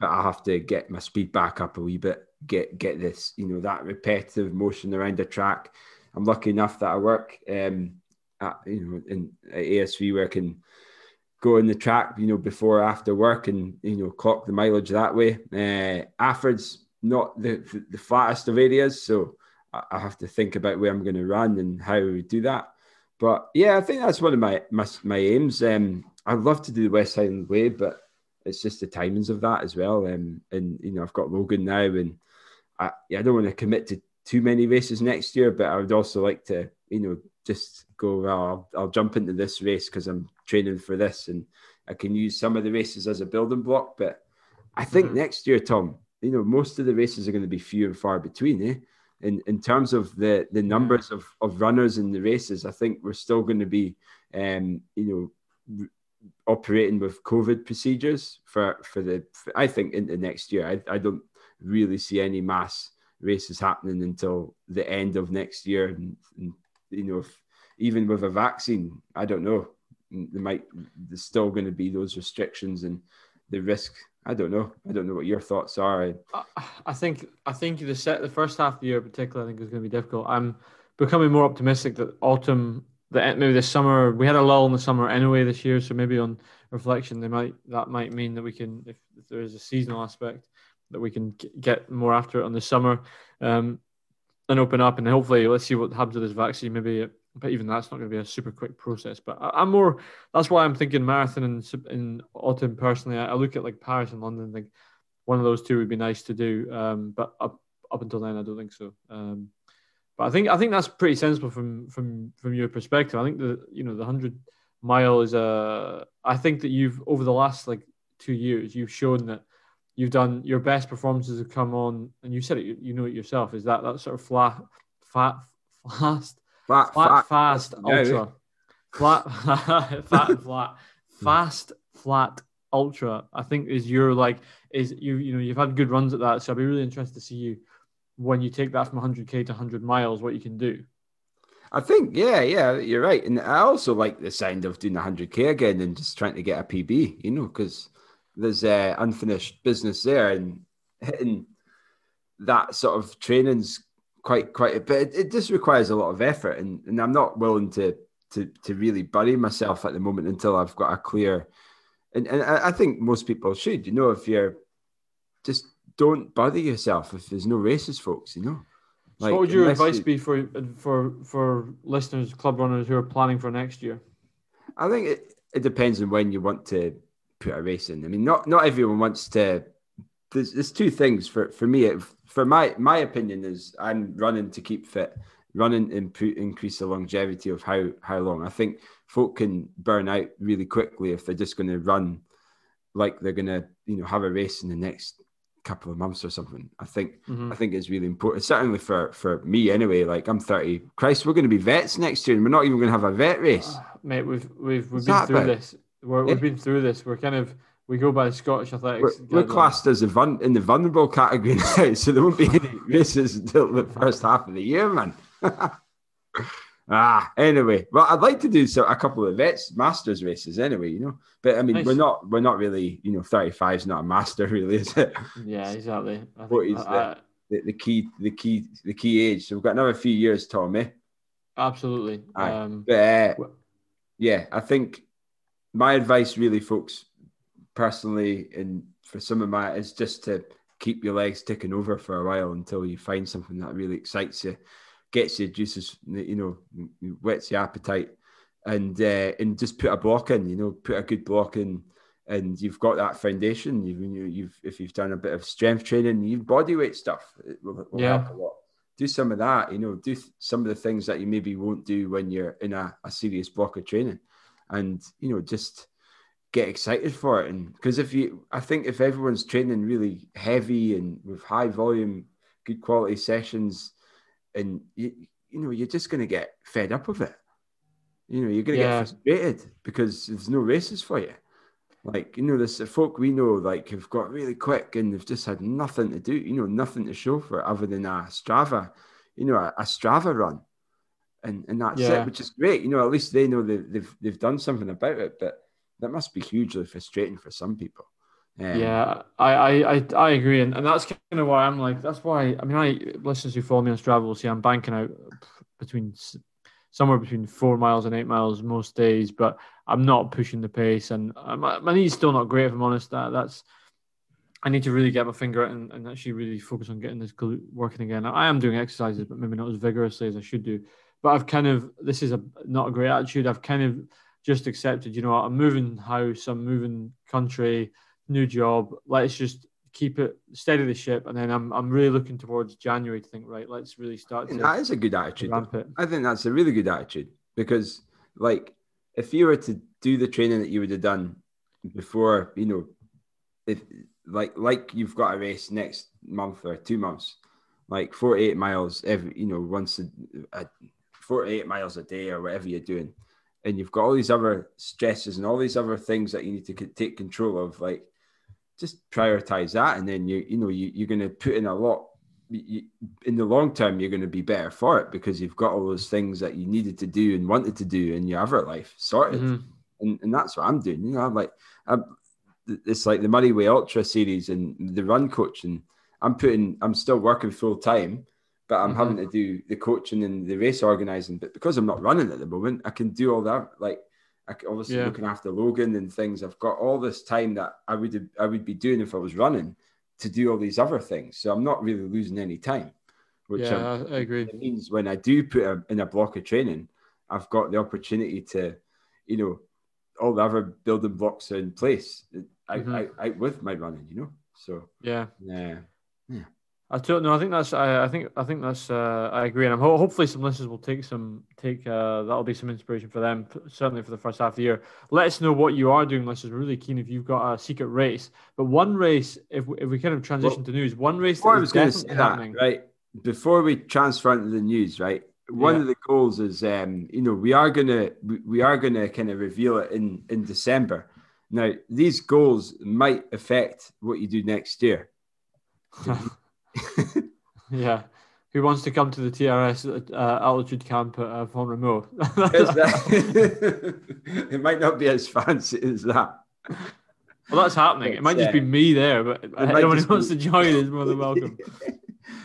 Speaker 1: but I have to get my speed back up a wee bit, get get this, you know, that repetitive motion around the track. I'm lucky enough that I work, um, at, you know, in at ASV where I can go in the track, you know, before after work and you know clock the mileage that way. Uh, Afford's not the the flattest of areas, so I have to think about where I'm going to run and how we do that. But yeah, I think that's one of my my, my aims. Um, I'd love to do the West Highland Way, but it's just the timings of that as well. Um, and you know, I've got Logan now, and I, I don't want to commit to too many races next year, but I would also like to, you know, just go, well, I'll, I'll jump into this race because I'm training for this and I can use some of the races as a building block. But I think mm-hmm. next year, Tom, you know, most of the races are going to be few and far between, eh? In, in terms of the, the numbers of, of runners in the races, I think we're still going to be, um, you know, operating with COVID procedures for, for the, for, I think, into next year. I, I don't really see any mass races happening until the end of next year. And, and you know, if, even with a vaccine, I don't know. There might there's still going to be those restrictions and the risk. I don't know. I don't know what your thoughts are.
Speaker 2: I think I think the set the first half of the year, particularly, I think is going to be difficult. I'm becoming more optimistic that autumn, that maybe this summer, we had a lull in the summer anyway this year, so maybe on reflection, they might that might mean that we can, if, if there is a seasonal aspect, that we can get more after it on the summer um, and open up. And hopefully, let's see what happens with this vaccine. Maybe, it, but even that's not going to be a super quick process. But I, am more. That's why I'm thinking marathon in, in autumn. Personally, I, I, look at like Paris and London. Think one of those two would be nice to do. Um, but up up until then, I don't think so. Um, but I think I think that's pretty sensible from from from your perspective. I think the you know the hundred mile is a. I think that you've over the last like two years you've shown that you've done your best performances have come on, and you said it, you know it yourself. Is that that sort of flat, fat, (laughs) fast, flat, flat, fast, ultra, flat, (laughs) fat, flat, fast, flat ultra, I think is your like is you you know you've had good runs at that, so I'd be really interested to see you when you take that from 100k to 100 miles, what you can do.
Speaker 1: I think, yeah, yeah, you're right, and I also like the sound of doing 100k again and just trying to get a PB, you know, because there's uh, unfinished business there, and hitting that sort of training's quite quite a bit. It, it just requires a lot of effort, and, and I'm not willing to to to really bury myself at the moment until I've got a clear. And, and I think most people should, you know, if you're just don't bother yourself if there's no races, folks. You know.
Speaker 2: Like, so what would your advice you, be for for for listeners, club runners who are planning for next year?
Speaker 1: I think it, it depends on when you want to put a race in. I mean, not not everyone wants to. There's, there's two things for for me. It, for my my opinion is I'm running to keep fit, running improve, increase the longevity of how how long. I think folk can burn out really quickly if they're just going to run like they're going to you know have a race in the next couple of months or something. I think mm-hmm. I think it's really important. Certainly for for me anyway. Like I'm 30. Christ, we're going to be vets next year, and we're not even going to have a vet race. Uh,
Speaker 2: mate, we've we've we've been through about? this. we have yeah. been through this. We're kind of we go by the Scottish athletics.
Speaker 1: We're, we're classed as a vul- in the vulnerable category (laughs) now, so there won't be any (laughs) races until the first half of the year, man. (laughs) Ah, anyway, well, I'd like to do so a couple of vets masters races anyway, you know. But I mean, nice. we're not we're not really, you know, 35 is not a master, really, is it?
Speaker 2: Yeah, exactly.
Speaker 1: what is the, the, the, key the key the key age? So we've got another few years, Tommy.
Speaker 2: Absolutely. Um,
Speaker 1: but uh, yeah, I think my advice, really, folks, personally, and for some of my, is just to keep your legs ticking over for a while until you find something that really excites you gets your juices, you know, whets your appetite, and uh, and just put a block in, you know, put a good block in, and you've got that foundation. You've, you've if you've done a bit of strength training, you've body weight stuff. It will, will yeah. help a lot. Do some of that, you know, do some of the things that you maybe won't do when you're in a, a serious block of training, and you know, just get excited for it. And because if you, I think if everyone's training really heavy and with high volume, good quality sessions, and you, you know you're just going to get fed up of it. You know, you're going to yeah. get frustrated because there's no races for you. Like you know, there's folk we know like have got really quick and they've just had nothing to do. You know, nothing to show for it other than a Strava. You know, a, a Strava run, and and that's yeah. it, which is great. You know, at least they know they've, they've they've done something about it. But that must be hugely frustrating for some people.
Speaker 2: Um, yeah, I, I, I agree, and, and that's kind of why I'm like that's why I mean I listeners who follow me on Strava will see I'm banking out between somewhere between four miles and eight miles most days, but I'm not pushing the pace, and uh, my, my knee's still not great if I'm honest. That that's I need to really get my finger out and, and actually really focus on getting this glute working again. I am doing exercises, but maybe not as vigorously as I should do. But I've kind of this is a not a great attitude. I've kind of just accepted. You know, I'm moving house, I'm moving country new job. Let's just keep it steady the ship, and then I'm I'm really looking towards January to think right. Let's really start.
Speaker 1: that is a good attitude. I think that's a really good attitude because, like, if you were to do the training that you would have done before, you know, if like like you've got a race next month or two months, like 48 miles every, you know, once a, a 48 miles a day or whatever you're doing, and you've got all these other stresses and all these other things that you need to take control of, like just prioritize that, and then you you know you, you're going to put in a lot. You, in the long term, you're going to be better for it because you've got all those things that you needed to do and wanted to do in your other life sorted, mm-hmm. and and that's what I'm doing. You know, I'm like, I'm, it's like the Moray Way Ultra series and the run coach, and I'm putting, I'm still working full time, but I'm mm-hmm. having to do the coaching and the race organizing. But because I'm not running at the moment, I can do all that. Like I obviously yeah. looking after Logan and things. I've got all this time that I would I would be doing if I was running to do all these other things. So I'm not really losing any time.
Speaker 2: Which yeah, I agree. It
Speaker 1: means when I do put a, in a block of training, I've got the opportunity to, you know, all the other building blocks are in place. I, mm-hmm. I, I with my running, you know. So
Speaker 2: yeah,
Speaker 1: yeah, yeah.
Speaker 2: I don't know. I think that's. I, I think. I think that's. Uh, I agree, and I'm ho- hopefully some listeners will take some. Take uh, that'll be some inspiration for them. Certainly for the first half of the year. Let us know what you are doing, listeners. We're really keen if you've got a secret race. But one race, if we, if we kind of transition well, to news, one race that I was going to say happening.
Speaker 1: That, right before we transfer into the news, right? One yeah. of the goals is, um, you know, we are gonna we are gonna kind of reveal it in in December, Now, these goals might affect what you do next year. (laughs) (laughs)
Speaker 2: yeah. Who wants to come to the TRS uh, altitude camp at uh, Font (laughs) (laughs)
Speaker 1: it might not be as fancy as that.
Speaker 2: Well, that's happening. It might just be me there, but anyone who wants to join is more than welcome.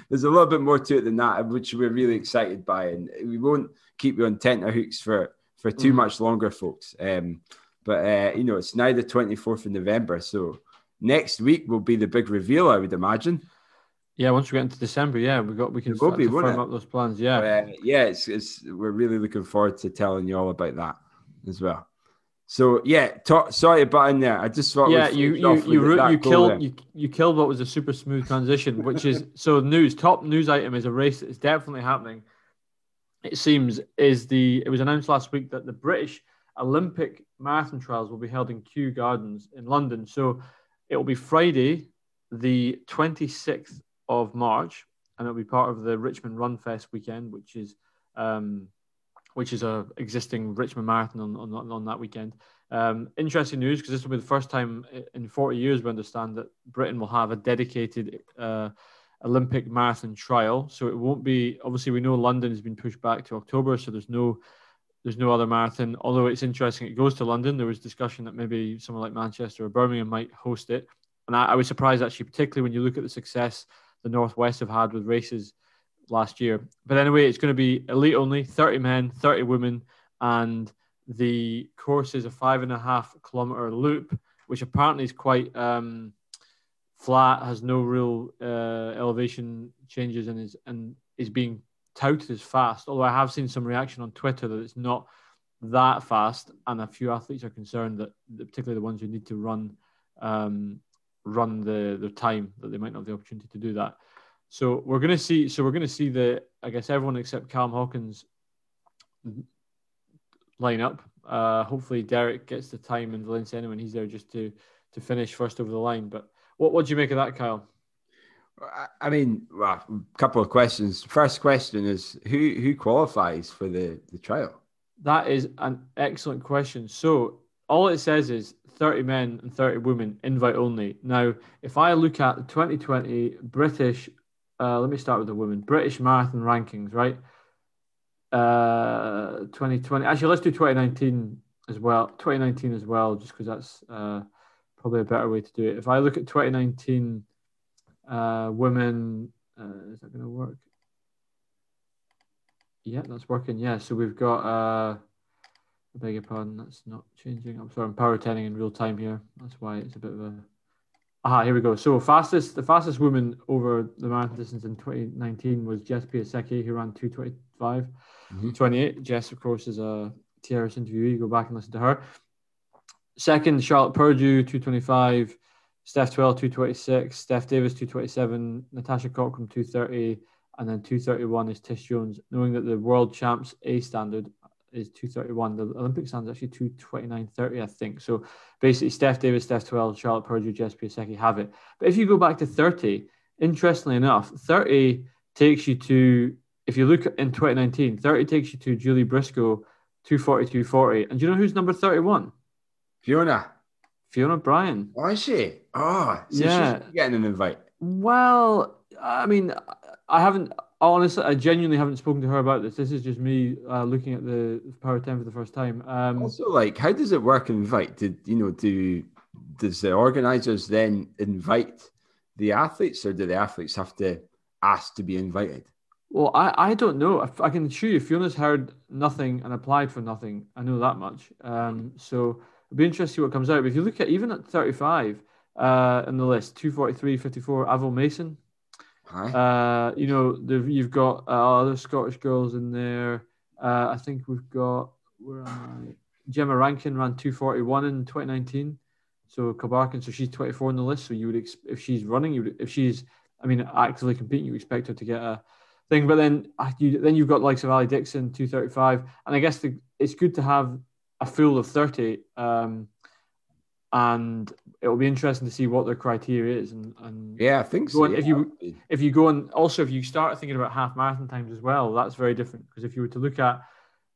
Speaker 1: There's a little bit more to it than that, which we're really excited by, and we won't keep you on tenterhooks for for too mm. much longer, folks. Um, but uh, you know, it's now the 24th of November, so next week will be the big reveal, I would imagine.
Speaker 2: Yeah, once we get into December, yeah, we got we can start be, to firm up those plans. Yeah,
Speaker 1: uh, yeah, it's, it's we're really looking forward to telling you all about that as well. So yeah, talk, sorry about in there. I just thought
Speaker 2: yeah, you you you, you killed you, you killed what was a super smooth transition, which is (laughs) so news. Top news item is a race that is definitely happening. It seems is the it was announced last week that the British Olympic marathon trials will be held in Kew Gardens in London. So it will be Friday, the twenty sixth of March, and it'll be part of the Richmond Run Fest weekend, which is um, which is a existing Richmond Marathon on, on, on that weekend. Um, interesting news because this will be the first time in 40 years we understand that Britain will have a dedicated uh, Olympic marathon trial. So it won't be obviously we know London has been pushed back to October, so there's no there's no other marathon. Although it's interesting, it goes to London. There was discussion that maybe someone like Manchester or Birmingham might host it, and I, I was surprised actually, particularly when you look at the success the Northwest have had with races last year. But anyway, it's going to be elite only 30 men, 30 women, and the course is a five and a half kilometer loop, which apparently is quite um, flat, has no real uh, elevation changes, and is and is being touted as fast. Although I have seen some reaction on Twitter that it's not that fast, and a few athletes are concerned that, particularly the ones who need to run um, run the the time that they might not have the opportunity to do that. So we're going to see. So we're going to see the. I guess everyone except Callum Hawkins line up. Uh, hopefully Derek gets the time in Valencia anyway. He's there just to to finish first over the line. But what what do you make of that, Kyle?
Speaker 1: I mean, well, a couple of questions. First question is who who qualifies for the the trial?
Speaker 2: That is an excellent question. So all it says is 30 men and 30 women, invite only. Now, if I look at the 2020 British uh, let me start with the women. British marathon rankings, right? Uh, 2020. Actually, let's do 2019 as well. 2019 as well, just because that's uh, probably a better way to do it. If I look at 2019 uh, women, uh, is that going to work? Yeah, that's working. Yeah, so we've got. I beg your pardon, that's not changing. I'm sorry, I'm power turning in real time here. That's why it's a bit of a Ah, here we go. So fastest, the fastest woman over the marathon distance in 2019 was Jess Piasecki, who ran 225, mm-hmm. 28. Jess, of course, is a TRS interviewee. Go back and listen to her. Second, Charlotte Purdue, 225. Steph Twell, 226. Steph Davis, 227. Natasha Cockram, 230. And then 231 is Tish Jones, knowing that the world champs A standard is 231. The Olympic standard is actually 229.30, I think. So basically, Steph Davis, Steph Twell, Charlotte Purdue, Jess Piasecki have it. But if you go back to 30, interestingly enough, 30 takes you to, if you look in 2019, 30 takes you to Julie Briscoe, 240, 240. And do you know who's number 31?
Speaker 1: Fiona.
Speaker 2: Fiona Bryan.
Speaker 1: Why is she? Oh, so yeah. getting an invite.
Speaker 2: Well, I mean, I haven't honestly, I genuinely haven't spoken to her about this. This is just me uh, looking at the Power Ten for the first time. Um,
Speaker 1: also, like, how does it work? Invite? Did you know? Do does the organizers then invite the athletes, or do the athletes have to ask to be invited?
Speaker 2: Well, I, I don't know. I, I can assure you, Fiona's heard nothing and applied for nothing. I know that much. Um, so it'd be interesting to see what comes out. But if you look at even at 35 uh, in the list, 243, 54, Avril Mason, uh, you know, you've got uh, other Scottish girls in there. Uh, I think we've got where am I? Gemma Rankin ran 241 in 2019. So Kabarkin, so she's 24 on the list. So you would, ex- if she's running, you would, if she's, I mean, actively competing, you expect her to get a thing. But then you, then you've got likes of Ali Dixon, 235, and I guess the, it's good to have a full of 30. Um, and it will be interesting to see what their criteria is. And, and
Speaker 1: yeah, I think so.
Speaker 2: On, if you if you go and also if you start thinking about half marathon times as well, that's very different because if you were to look at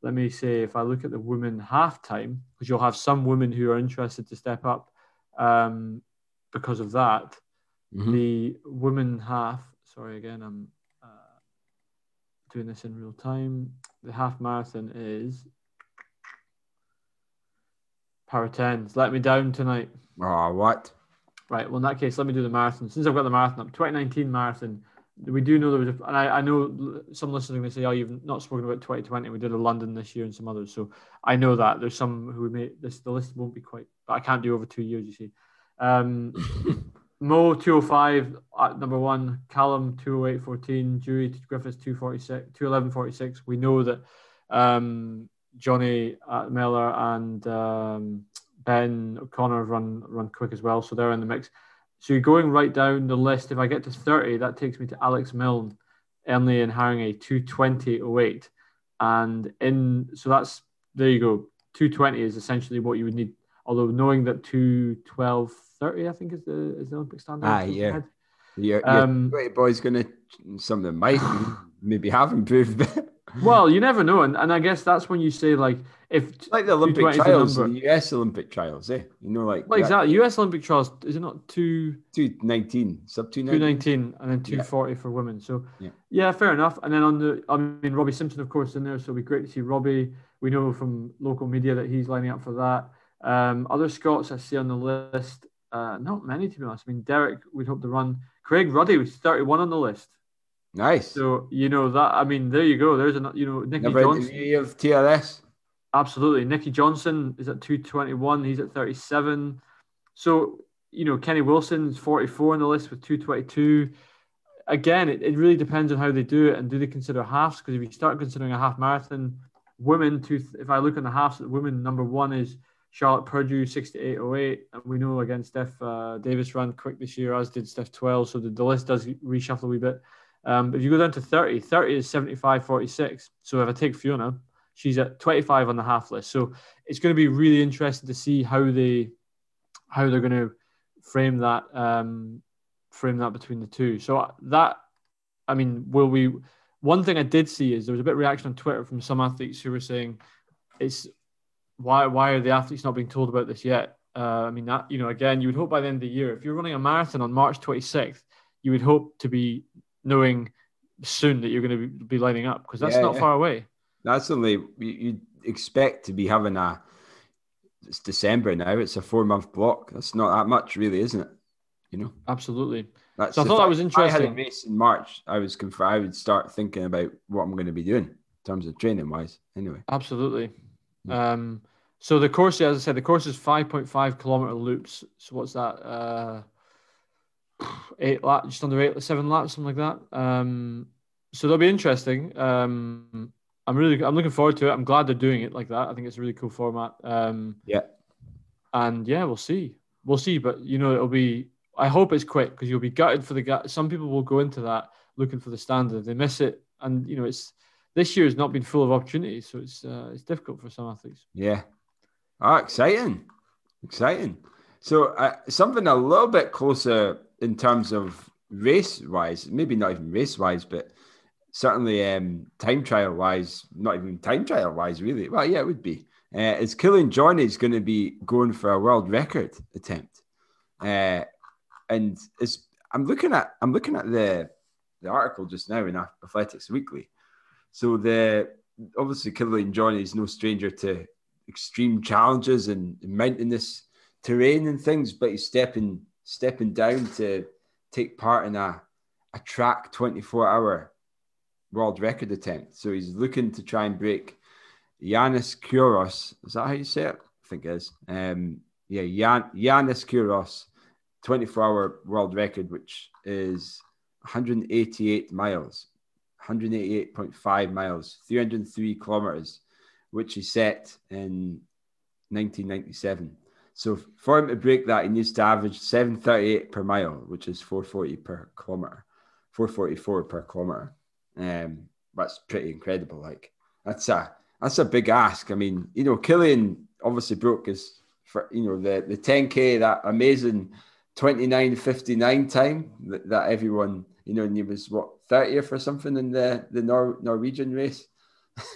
Speaker 2: let me say, if I look at the women half time, because you'll have some women who are interested to step up um, because of that. Mm-hmm. The women half, sorry, again, I'm uh, doing this in real time. The half marathon is Power 10s. Let me down tonight.
Speaker 1: Oh, what?
Speaker 2: Right. Well, in that case, let me do the marathon. Since I've got the marathon up, 2019 marathon, we do know there was, a, and I, I know some listeners are going to say, "Oh, you've not spoken about 2020. We did a London this year and some others." So I know that there's some who may this the list won't be quite, but I can't do over two years. You see, um, (coughs) Mo 205 at number one, Callum 208.14, Dewi Griffiths 246, 211.46. We know that um, Jonny Mellor and um, Ben O'Connor run run quick as well, so they're in the mix. So you're going right down the list. If I get to 30, that takes me to Alex Milne, Enfield and Haringey, 220.08. And in, so that's, there you go. 220 is essentially what you would need. Although knowing that 212.30, I think is the, is the Olympic standard.
Speaker 1: Ah, yeah. Your, um, boy's going to, some of them might maybe have improved. (laughs)
Speaker 2: well, you never know. And, and I guess that's when you say, like, if
Speaker 1: like the Olympic trials, the US Olympic trials, eh? You know, like
Speaker 2: well, exactly. US Olympic trials is it not two
Speaker 1: two nineteen sub two
Speaker 2: nineteen and then two forty yeah. for women. So yeah. yeah, fair enough. And then on the, I mean, Robbie Simpson, of course, in there. So it'll be great to see Robbie. We know from local media that he's lining up for that. Um, other Scots I see on the list, uh, not many to be honest. I mean, Derek, we'd hope to run. Craig Ruddy was thirty one on the list.
Speaker 1: Nice.
Speaker 2: So you know that. I mean, there you go. There's a you know Nicky Never
Speaker 1: Johnson of TRS.
Speaker 2: Absolutely. Nicky Johnson is at 221. He's at 37. So, you know, Kenny Wilson's 44 on the list with 222. Again, it, it really depends on how they do it and do they consider halves? Because if you start considering a half marathon, women, two, if I look on the halves, women, number one is Charlotte Purdue, 68.08. And we know, again, Steph uh, Davis ran quick this year, as did Steph Twell. So the, the list does reshuffle a wee bit. Um, if you go down to 30, 30 is 75.46. So if I take Fiona, She's at 25 on the half list. So it's going to be really interesting to see how they how they're going to frame that um, frame that between the two. So that I mean, will we? One thing I did see is there was a bit of reaction on Twitter from some athletes who were saying, "It's why why are the athletes not being told about this yet?" Uh, I mean, that you know, again, you would hope by the end of the year, if you're running a marathon on March 26th, you would hope to be knowing soon that you're going to be lining up because that's yeah, not yeah. far away
Speaker 1: that's only you expect to be having a. It's December now. It's a four month block. That's not that much, really, isn't it? You know.
Speaker 2: Absolutely. That's so I thought that was interesting.
Speaker 1: I had a race in March. I was conf- I would start thinking about what I'm going to be doing in terms of training wise. Anyway.
Speaker 2: Absolutely. Yeah. Um. So the course, as I said, the course is 5.5 kilometer loops. So what's that? Uh, eight laps, just under eight, seven laps, something like that. Um, so that'll be interesting. Um, I'm really I'm looking forward to it. I'm glad they're doing it like that. I think it's a really cool format. Um,
Speaker 1: yeah,
Speaker 2: and yeah, we'll see. We'll see, but you know, it'll be. I hope it's quick because you'll be gutted for the gut. Some people will go into that looking for the standard. They miss it, and you know, it's this year has not been full of opportunities, so it's uh, it's difficult for some athletes.
Speaker 1: Yeah. Oh, exciting, exciting. So uh, something a little bit closer in terms of race wise, maybe not even race wise, but certainly um, time trial wise, not even time trial wise, really. Well, yeah, it would be. Uh, is Jornet is going to be going for a world record attempt, uh, and it's I'm looking at I'm looking at the the article just now in Athletics Weekly. So the obviously Kilian Jornet is no stranger to extreme challenges and mountainous terrain and things, but he's stepping stepping down to take part in a a track 24 hour world record attempt. So he's looking to try and break Yanis Kouros. Is that how you say it? I think it is. Um, yeah, Yan- Yanis Kouros, 24 hour world record, which is 188 miles, 188.5 miles, 303 kilometers, which he set in 1997. So for him to break that, he needs to average 738 per mile, which is 440 per kilometer, 444 per kilometer. Um, that's pretty incredible. Like that's a that's a big ask. I mean, you know, Kilian obviously broke his for you know the the 10k that amazing 29.59 time that, that everyone you know and he was what 30th or something in the the Nor- Norwegian race.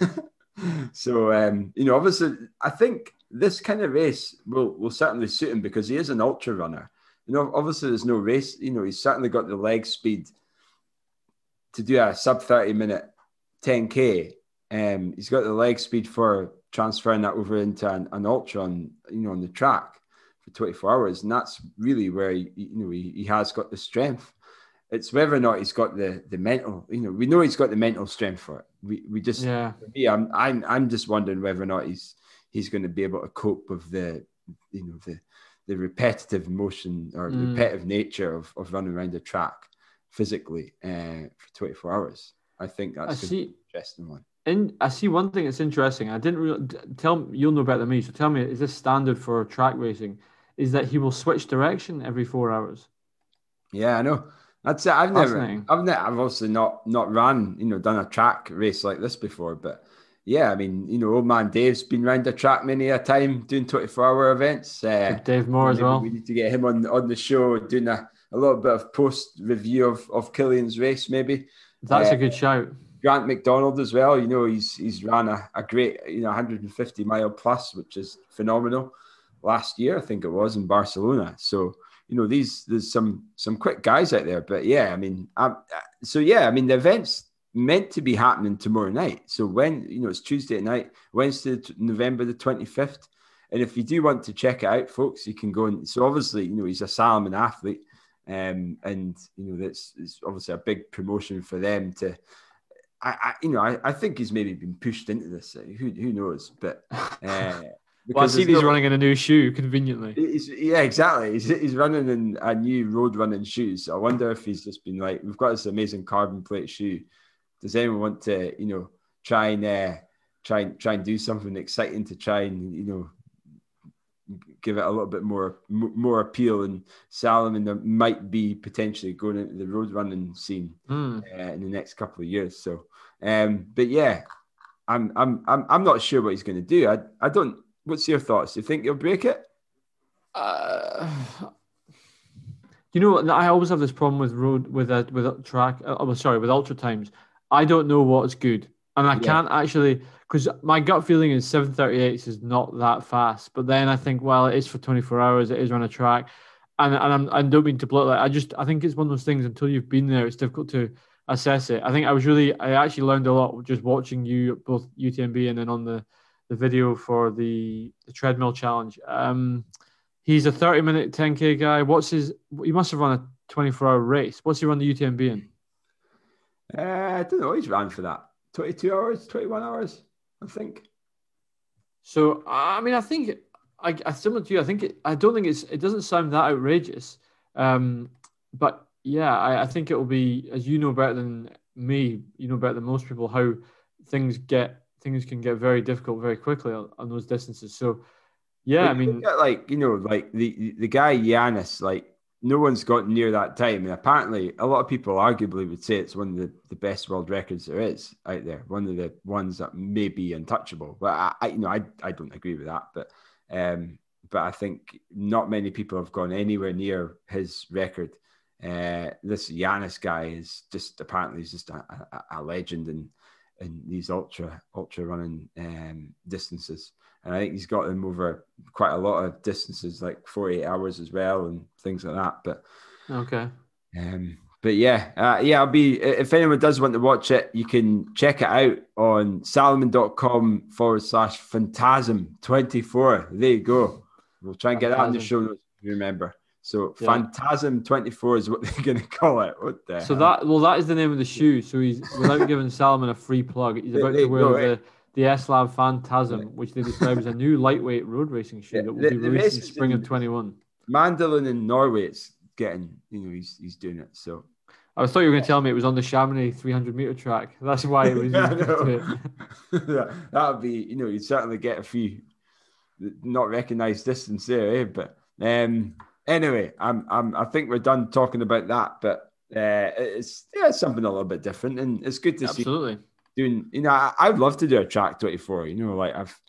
Speaker 1: (laughs) so um, you know, obviously, I think this kind of race will will certainly suit him because he is an ultra runner. You know, obviously, there's no race. You know, he's certainly got the leg speed to do a sub 30 minute 10k. Um, he's got the leg speed for transferring that over into an, an ultra on you know on the track for 24 hours, and that's really where he, you know he, he has got the strength. It's whether or not he's got the the mental. You know, we know he's got the mental strength for it. We we just
Speaker 2: yeah.
Speaker 1: Me, I'm I'm I'm just wondering whether or not he's he's going to be able to cope with the you know the the repetitive motion or mm. repetitive nature of, of running around the track physically uh, for 24 hours. I think that's
Speaker 2: I see,
Speaker 1: an interesting one.
Speaker 2: And I see one thing that's interesting. I didn't really tell you'll know better than me. So tell me, is this standard for track racing? Is that he will switch direction every four hours?
Speaker 1: Yeah, I know. That's it. I've never, I've never, I've obviously not not run, you know, done a track race like this before. But yeah, I mean, you know, old man Dave's been round the track many a time doing twenty four hour events. Uh,
Speaker 2: Dave Moore as well.
Speaker 1: We need to get him on on the show doing a, a little bit of post review of of Kilian's race, maybe.
Speaker 2: That's uh, a good shout.
Speaker 1: Grant McDonald as well. You know, he's he's ran a, a great, you know, 150 mile plus, which is phenomenal. Last year, I think it was in Barcelona. So you know, these there's some some quick guys out there. But yeah, I mean, I'm, so yeah, I mean, the event's meant to be happening tomorrow night. So when you know it's Tuesday night, Wednesday, November the 25th. And if you do want to check it out, folks, you can go and so obviously, you know, he's a Salomon athlete. Um, and you know that's it's obviously a big promotion for them to I, I, you know, I, I think he's maybe been pushed into this. Uh, who who knows? But (laughs) uh,
Speaker 2: well, I see he's no, running in a new shoe conveniently.
Speaker 1: yeah, exactly. He's, he's running in a new road running shoes. So I wonder if he's just been like, we've got this amazing carbon plate shoe. Does anyone want to, you know, try and uh, try and try and do something exciting to try and you know give it a little bit more more appeal. And Salomon might be potentially going into the road running scene
Speaker 2: mm.
Speaker 1: uh, in the next couple of years. So, um, but yeah, I'm I'm I'm I'm not sure what he's going to do. I I don't. What's your thoughts? Do you think he'll break it?
Speaker 2: Uh, you know, I always have this problem with road with a with track. Uh, oh, sorry, with ultra times. I don't know what's good, and I yeah. can't actually because my gut feeling is 738 is not that fast. But then I think, well, it is for 24 hours, it is on a track. And, and I'm, I don't mean to blow it. Like, I just, I think it's one of those things until you've been there, it's difficult to assess it. I think I was really, I actually learned a lot just watching you, both UTMB and then on the, the video for the, the treadmill challenge. Um, he's a 30 minute 10K guy. What's his, he must have run a 24 hour race. What's he run the UTMB in?
Speaker 1: Uh, I don't know. He's ran for that. 22 hours, 21 hours. I think.
Speaker 2: So I mean, I think I, I similar to you. I think it, I don't think it's it doesn't sound that outrageous, um, but yeah, I, I think it will be as you know better than me. You know better than most people how things get things can get very difficult very quickly on, on those distances. So yeah, I mean,
Speaker 1: like you know, like the the guy Yanis, like no one's got near that time. And apparently, a lot of people arguably would say it's one of the, the best world records there is out there. One of the ones that may be untouchable. But I, I you know, I, I don't agree with that. But um, but I think not many people have gone anywhere near his record. Uh, this Yanis guy is just apparently he's just a, a, a legend in in these ultra ultra running um, distances and I think he's got them over quite a lot of distances, like 48 hours as well, and things like that. But
Speaker 2: okay,
Speaker 1: um, but yeah, uh, yeah, I'll be. If anyone does want to watch it, you can check it out on salomon.com forward slash phantasm 24. There you go. We'll try and get that on the show notes. Remember. So yeah. Phantasm 24 is what (laughs) they're going to call it. What the
Speaker 2: so hell? that well, that is the name of the shoe. So he's without giving Salomon a free plug, he's about to wear the the S-Lab Phantasm, which they describe as a new lightweight road racing shoe that will be released in spring of 21.
Speaker 1: Måndalen in Norway, it's getting, you know, he's, he's doing it. So
Speaker 2: I thought you were going to tell me it was on the Chamonix 300 meter track. (laughs) That's why it was. (laughs)
Speaker 1: yeah, (laughs) that would be, you know, you'd certainly get a few not recognized distance there, eh? But um, anyway, I'm, I'm, I think we're done talking about that. But uh, it's yeah, it's something a little bit different, and it's good to
Speaker 2: Absolutely. see.
Speaker 1: Absolutely doing, you know, I, I'd love to do a track 24, you know, like I've,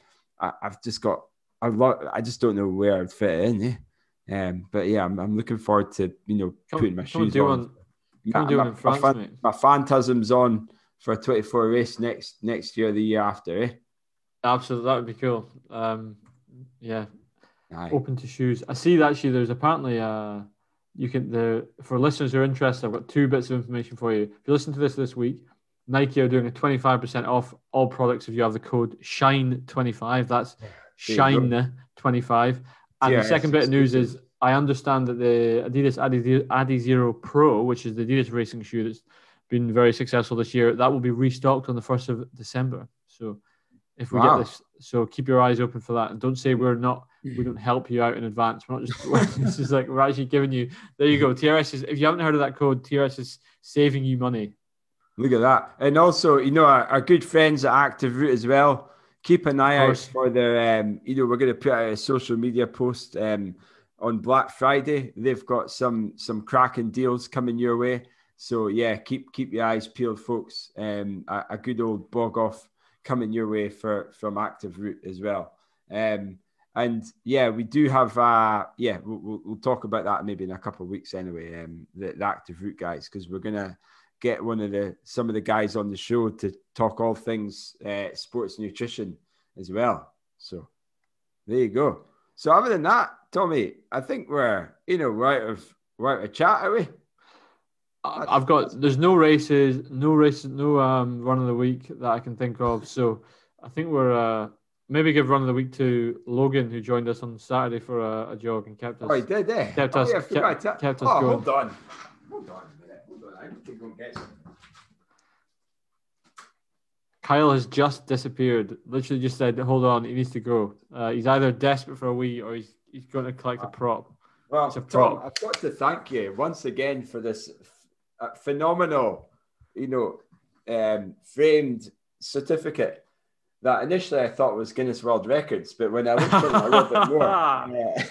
Speaker 1: I, i have just got, I love, I just don't know where I'd fit in. Eh? Um, but yeah, I'm, I'm looking forward to, you know, come, putting my shoes on. on
Speaker 2: my, do my, France,
Speaker 1: my, my, phantasm's on for a 24 race next, next year, the year after, eh?
Speaker 2: Absolutely, that would be cool. Um, yeah, Aye. open to shoes. I see that actually. There's apparently uh, you can the for listeners who are interested. I've got two bits of information for you. If you listen to this this week, Nike are doing a 25% off all products if you have the code Shine25. That's Shine25. And the second bit of news is I understand that the Adidas Adi Zero Pro, which is the Adidas racing shoe that's been very successful this year, that will be restocked on the 1st of December. So if we wow. get this, so keep your eyes open for that. And don't say we're not, we don't help you out in advance. We're not just, (laughs) this is like, we're actually giving you, there you go. TRS is, if you haven't heard of that code, TRS is saving you money.
Speaker 1: Look at that. And also, you know, our, our good friends at Active Root as well. Keep an eye out for their, um, you know, we're going to put out a social media post um, on Black Friday. They've got some some cracking deals coming your way. So yeah, keep keep your eyes peeled, folks. Um, a, a good old bog off coming your way for from Active Root as well. Um, and yeah, we do have uh, yeah, we'll, we'll, talk about that maybe in a couple of weeks anyway. Um, the, the Active Root guys because we're gonna get one of the some of the guys on the show to talk all things uh, sports nutrition as well. So there you go. So other than that, Tommy, I think we're you know we're out of we're out of chat, are we?
Speaker 2: I've got there's no races, no races, no um run of the week that I can think of. So I think we're uh maybe give run of the week to Logan who joined us on Saturday for a, a jog and kept us.
Speaker 1: Oh, he did, eh?
Speaker 2: Kept oh, us, yeah, kept, kept us oh, going.
Speaker 1: Hold on, hold on a minute, hold on. I need to go and get something.
Speaker 2: Kyle has just disappeared. Literally just said, "Hold on, he needs to go." Uh, he's either desperate for a wee or he's he's going to collect a prop.
Speaker 1: Well, it's a prop. Tom, I've got to thank you once again for this f- phenomenal, you know, um, framed certificate that initially I thought was Guinness World Records, but when I looked at it a little bit more, (laughs) uh,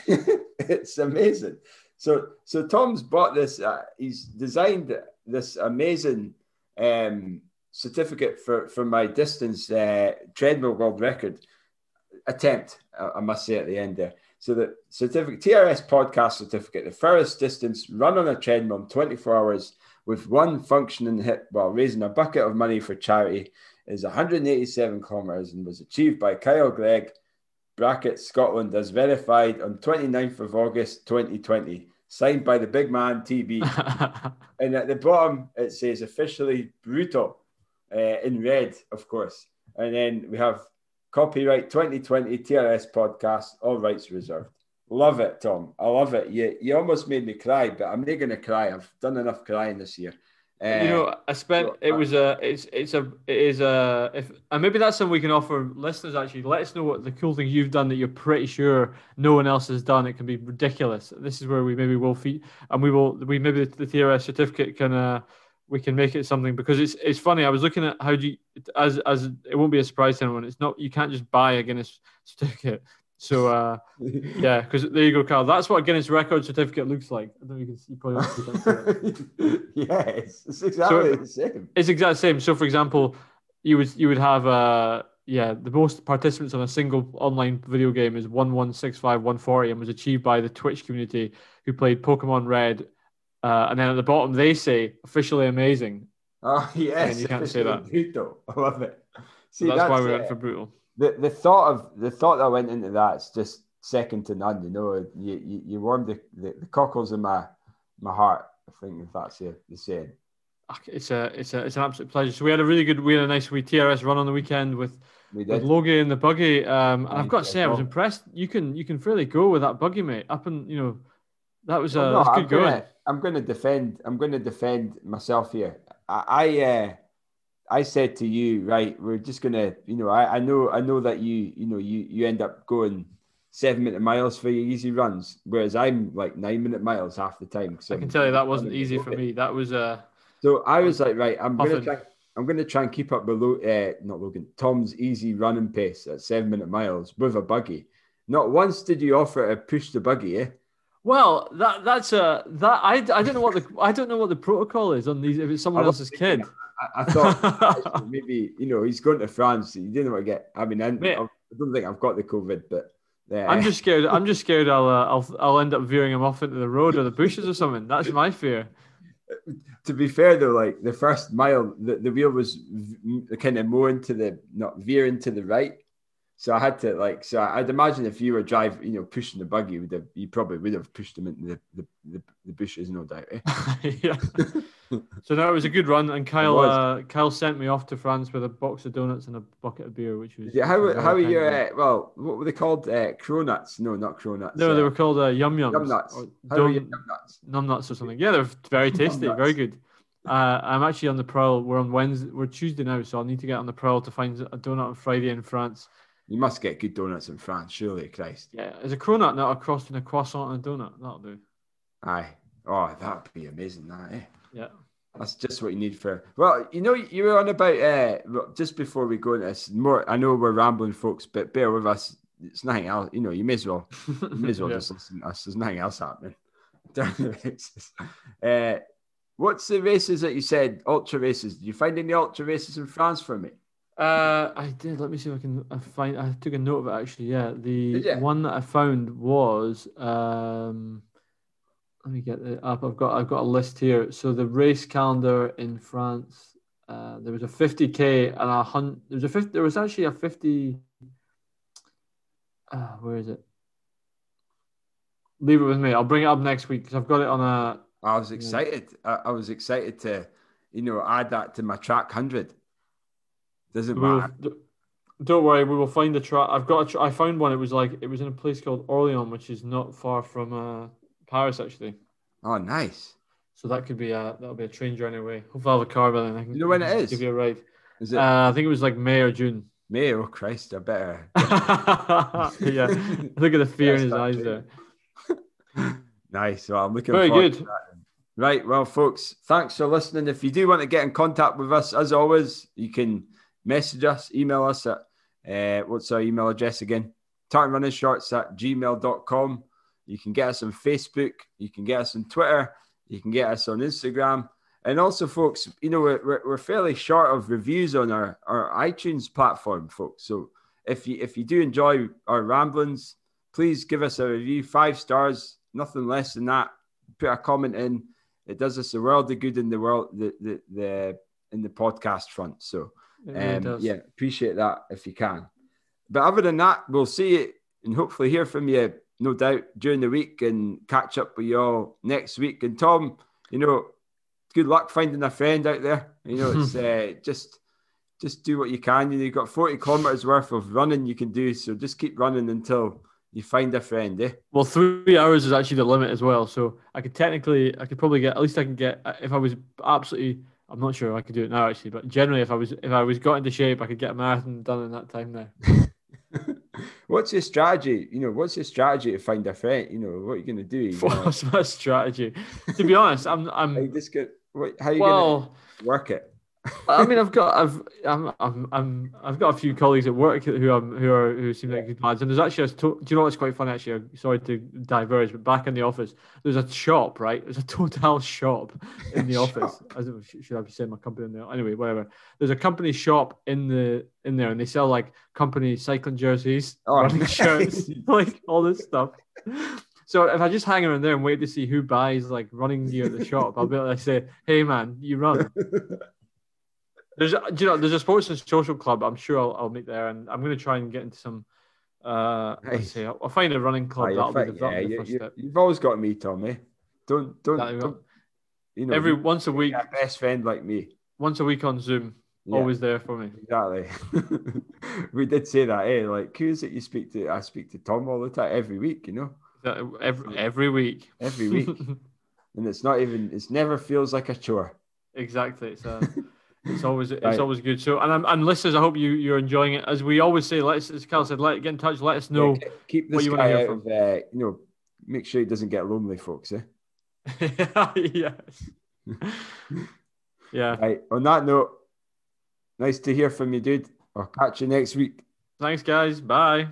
Speaker 1: (laughs) it's amazing. So, so Tom's bought this. Uh, he's designed this amazing um, certificate for for my distance uh, treadmill world record attempt. I must say at the end there. So the certificate, TRS podcast certificate, the furthest distance run on a treadmill in 24 hours with one functioning hip while raising a bucket of money for charity is 187 kilometers and was achieved by Kyle Greig, bracket Scotland, as verified on 29th of August 2020, signed by the big man TB. (laughs) and at the bottom it says officially brutal uh, in red, of course. And then we have copyright 2020 TRS podcast, all rights reserved. Love it, Tom. I love it. You, you almost made me cry, but I'm not going to cry. I've done enough crying this year.
Speaker 2: Uh, you know, I spent. It was a. It's it's a. It is a. If and maybe that's something we can offer listeners. Actually, let us know what the cool things you've done that you're pretty sure no one else has done. It can be ridiculous. This is where we maybe will feed, and we will. We maybe the, the TRS certificate can. Uh, we can make it something because it's it's funny. I was looking at how do you as as it won't be a surprise to anyone. It's not you can't just buy a Guinness certificate. So uh, yeah, because there you go, Carl. That's what a Guinness record certificate looks like. I don't know if you can see.
Speaker 1: Probably (laughs) yes, it's exactly so the same.
Speaker 2: It's exactly the same. So for example, you would you would have uh yeah the most participants on a single online video game is one one six five one forty and was achieved by the Twitch community who played Pokemon Red uh, and then at the bottom they say officially amazing.
Speaker 1: Oh (laughs) yes, and you can't say that. Brutal. (laughs) I love it.
Speaker 2: See, so that's, that's, why we went for brutal.
Speaker 1: The the thought of the thought that went into that's just second to none. You know, you you, you warmed the, the, the cockles in my my heart. I think if that's the, the saying.
Speaker 2: It's a it's a it's an absolute pleasure. So we had a really good we had a nice wee TRS run on the weekend with with Logie in the buggy. Um, and I've got to say I was impressed. You can you can fairly go with that buggy, mate. Up and you know that was, well, no, good going.
Speaker 1: Gonna, I'm going to defend. I'm going to defend myself here. I, I, uh, I said to you, right, we're just going to, you know, I, I know, I know that you, you know, you, you end up going seven minute miles for your easy runs, whereas I'm like nine minute miles half the time.
Speaker 2: So I can tell you that wasn't easy for me. That was uh.
Speaker 1: So I was like, right, I'm going to try. I'm going to try and keep up with uh, not Logan Tom's easy running pace at seven minute miles with a buggy. Not once did you offer to push the buggy, eh?
Speaker 2: Well, that that's a that I, I don't know what the I don't know what the protocol is on these if it's someone else's kid.
Speaker 1: I, I thought (laughs) maybe you know he's going to France. He didn't want to get. I mean, I, Mate, I don't think I've got the COVID, but
Speaker 2: yeah. I'm just scared. I'm just scared. I'll uh, I'll I'll end up veering him off into the road or the bushes or something. That's my fear.
Speaker 1: To be fair though, like the first mile, the, the wheel was v- kind of more into the not veering to the right, So I had to like, so I'd imagine if you were driving, you know, pushing the buggy, would have, you probably would have pushed them into the, the, the, the bushes, no doubt. Eh? (laughs)
Speaker 2: yeah. (laughs) so that was a good run, and Kyle uh, Kyle sent me off to France with a box of donuts and a bucket of beer, which was
Speaker 1: yeah. How how are you? Uh, well, what were they called? Uh, cronuts? No, not cronuts.
Speaker 2: No, they uh, were called uh, yum yums.
Speaker 1: Yum nuts. How are you, yum nuts?
Speaker 2: Num nuts or something. Yeah, they're very (laughs) tasty, very good. Uh, I'm actually on the prowl. We're on Wednesday. We're Tuesday now, so I'll need to get on the prowl to find a donut on Friday in France.
Speaker 1: You must get good donuts in France, surely, Christ.
Speaker 2: Yeah, is a cronut not a cross between a croissant and a donut? That'll do.
Speaker 1: Aye. Oh, that'd be amazing, that, eh?
Speaker 2: Yeah.
Speaker 1: That's just what you need for. Well, you know, you were on about uh, just before we go into this. More, I know we're rambling, folks, but bear with us. It's nothing else. You know, you may as well, you may as well (laughs) yeah. just listen to us. There's nothing else happening. (laughs) uh, what's the races that you said? Ultra races. Did you find any ultra races in France for me?
Speaker 2: Uh, I did. Let me see if I can I find. I took a note of it actually. Yeah, the one that I found was. Um, let me get it up. I've got I've got a list here. So the race calendar in France. Uh, there was a 50k and a hundred. There was a 50. There was actually a 50. Uh, where is it? Leave it with me. I'll bring it up next week because I've got it on a.
Speaker 1: I was excited. I, I was excited to, you know, add that to my track hundred. Doesn't matter.
Speaker 2: We'll, don't worry, we will find the track. I've got. A tra- I found one. It was like it was in a place called Orléans, which is not far from uh, Paris, actually.
Speaker 1: Oh, nice.
Speaker 2: So that could be a that'll be a train journey away. Hopefully, I'll have a car by then. I can.
Speaker 1: You know when it is?
Speaker 2: Give you a ride.
Speaker 1: Is it?
Speaker 2: Uh, I think it was like May or June.
Speaker 1: May. Oh Christ! I better. (laughs)
Speaker 2: yeah. Look at the fear in his eyes there. (laughs)
Speaker 1: nice. Well, I'm looking
Speaker 2: very good.
Speaker 1: Right. Well, folks, thanks for listening. If you do want to get in contact with us, as always, you can message us, email us at uh, what's our email address again? Tartan running shorts at gmail.com. You can get us on Facebook, you can get us on Twitter, you can get us on Instagram. And also, folks, you know, we're, we're fairly short of reviews on our, our iTunes platform, folks. So if you if you do enjoy our ramblings, please give us a review, five stars, nothing less than that. Put a comment in. It does us a world of good in the world, the the, the in the podcast front. So um, yeah, appreciate that if you can. But other than that, we'll see it and hopefully hear from you, no doubt, during the week and catch up with you all next week. And Tom, you know, good luck finding a friend out there. You know, it's (laughs) uh, just just do what you can. You know, you've got 40 kilometers worth of running you can do. So just keep running until you find a friend, eh?
Speaker 2: Well, three hours is actually the limit as well. So I could technically, I could probably get, at least I can get, if I was absolutely I'm not sure I could do it now actually, but generally, if I was if I was got into shape, I could get a marathon done in that time now. (laughs)
Speaker 1: what's your strategy? You know, what's your strategy to find a friend? You know, what are you going to do?
Speaker 2: What's my strategy? to be honest, I'm I'm.
Speaker 1: How you, just get, what, how you well, going to work it?
Speaker 2: I mean, I've got, I've, I'm, I'm, I'm, I've got a few colleagues at work who I'm, who are, who seem like good lads. And there's actually, a to- do you know what's quite funny? Actually, sorry to diverge, but back in the office, there's a shop, right? There's a total (laughs) shop in the (laughs) office. As should I be saying my company in there? Anyway, whatever. There's a company shop in the in there, and they sell like company cycling jerseys, oh, running nice. shirts, (laughs) like all this stuff. So if I just hang around there and wait to see who buys like running gear at the shop, I'll be able to say, "Hey man, you run." There's, you know, there's a sports and social club. I'm sure I'll, I'll meet there, and I'm going to try and get into some. Uh, let's see. I'll, I'll find a running club.
Speaker 1: Oh, that'll be the, yeah, you, you, You've always got me, Tommy. Don't don't, don't
Speaker 2: you know every once a week.
Speaker 1: best friend like me.
Speaker 2: Once a week on Zoom. Yeah. Always there for me.
Speaker 1: Exactly. (laughs) we did say that, eh? Like, who is it you speak to? I speak to Tom all the time, every week, you know?
Speaker 2: Every, every week.
Speaker 1: Every week. (laughs) and it's not even, it never feels like a chore.
Speaker 2: Exactly. It's a, it's always it's right. always good. So and and listeners, I hope you you're enjoying it. As we always say, let's as Carl said, let get in touch. Let us know. Yeah,
Speaker 1: keep this what you guy out from. of uh, you know. Make sure he doesn't get lonely, folks. Eh? (laughs)
Speaker 2: yes. yeah.
Speaker 1: Right. On that note, nice to hear from you, dude. I'll catch you next week.
Speaker 2: Thanks, guys. Bye.